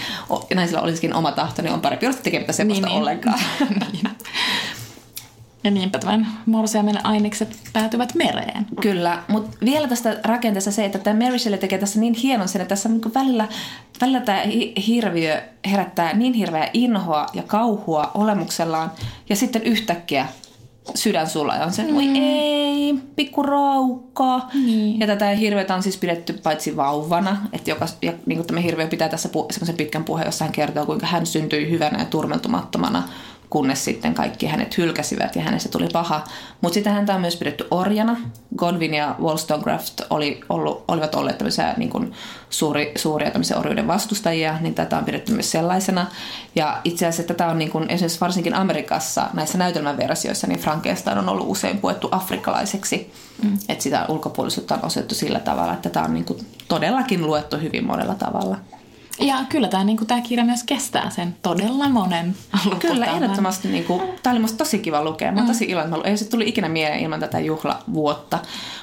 naisilla olisikin oma tahto, niin on parempi olla tekemättä sellaista niin, niin. ollenkaan. niin. Ja niinpä tämän morsiamen ainekset päätyvät mereen. Kyllä, mutta vielä tästä rakenteesta se, että tämä Mary Shelley tekee tässä niin hienon sen, että tässä niin välillä, välillä tämä hirviö herättää niin hirveä inhoa ja kauhua olemuksellaan, ja sitten yhtäkkiä sydän sulla on se, mm. ei, pikku raukka. Niin. Ja tätä hirveätä on siis pidetty paitsi vauvana, että joka, ja niin kuin tämä hirviö pitää tässä pu, semmoisen pitkän puheen, jossa hän kertoo, kuinka hän syntyi hyvänä ja turmeltumattomana kunnes sitten kaikki hänet hylkäsivät ja hänestä tuli paha. Mutta sitten häntä on myös pidetty orjana. Godwin ja Wollstonecraft oli, ollut, olivat olleet tämmöisiä niin kuin suuri, suuria orjuuden vastustajia, niin tätä on pidetty myös sellaisena. Ja itse asiassa tätä on niin kuin, esimerkiksi varsinkin Amerikassa näissä näytelmäversioissa, niin Frankenstein on ollut usein puettu afrikkalaiseksi. Mm. Että sitä ulkopuolisuutta on osoitettu sillä tavalla, että tätä on niin kuin todellakin luettu hyvin monella tavalla. Ja kyllä tämä, niin tämä kirja myös kestää sen todella monen Kyllä, ehdottomasti. Niin kuin, tämä oli musta tosi kiva lukea. Mä mm. tosi iloinen. Ei se tuli ikinä mieleen ilman tätä juhlavuotta.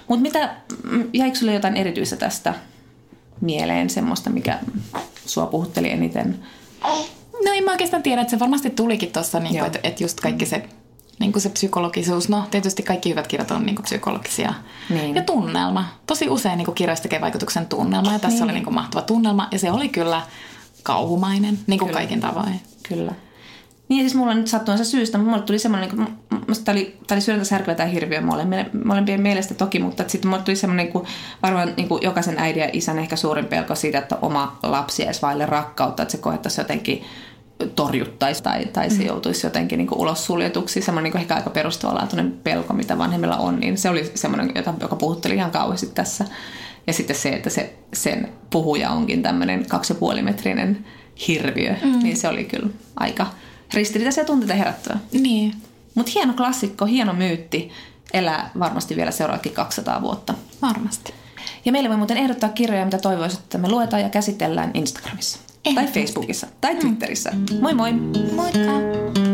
Mutta mitä, jäikö sulle jotain erityistä tästä mieleen, semmoista, mikä sua puhutteli eniten? No en mä oikeastaan tiedä, että se varmasti tulikin tuossa, niin että, että just kaikki se niin kuin se psykologisuus, no tietysti kaikki hyvät kirjat on niin kuin psykologisia. Niin. Ja tunnelma. Tosi usein niin kuin kirjoista tekee vaikutuksen tunnelma ja tässä niin. oli niin kuin mahtava tunnelma ja se oli kyllä kauhumainen, niin kuin kyllä. kaikin tavoin. Kyllä. Niin siis mulla nyt sattuansa syystä, mutta mulle tuli semmoinen, niin kuin, musta tämä oli, tää oli sydäntä särkyvä tämä hirviö molemmille, molempien mielestä toki, mutta sitten mulle tuli semmoinen, niin varmaan niin kuin jokaisen äidin ja isän ehkä suurin pelko siitä, että oma lapsi jäisi vaille rakkautta, että se koettaisi jotenkin torjuttaisi tai, tai se mm. joutuisi jotenkin niin ulos suljetuksi. Semmoinen niin ehkä aika perustavanlaatuinen pelko, mitä vanhemmilla on, niin se oli semmoinen, jota, joka puhutteli ihan kauheasti tässä. Ja sitten se, että se, sen puhuja onkin tämmöinen kaksi ja puoli metrinen hirviö, mm. niin se oli kyllä aika ristiriitaisia tunteita herättävä. Niin. Mutta hieno klassikko, hieno myytti, elää varmasti vielä seuraavatkin 200 vuotta. Varmasti. Ja meille voi muuten ehdottaa kirjoja, mitä toivoisit, että me luetaan ja käsitellään Instagramissa. Tai Facebookissa. Tai Twitterissä. Mm. Moi moi! Moikka!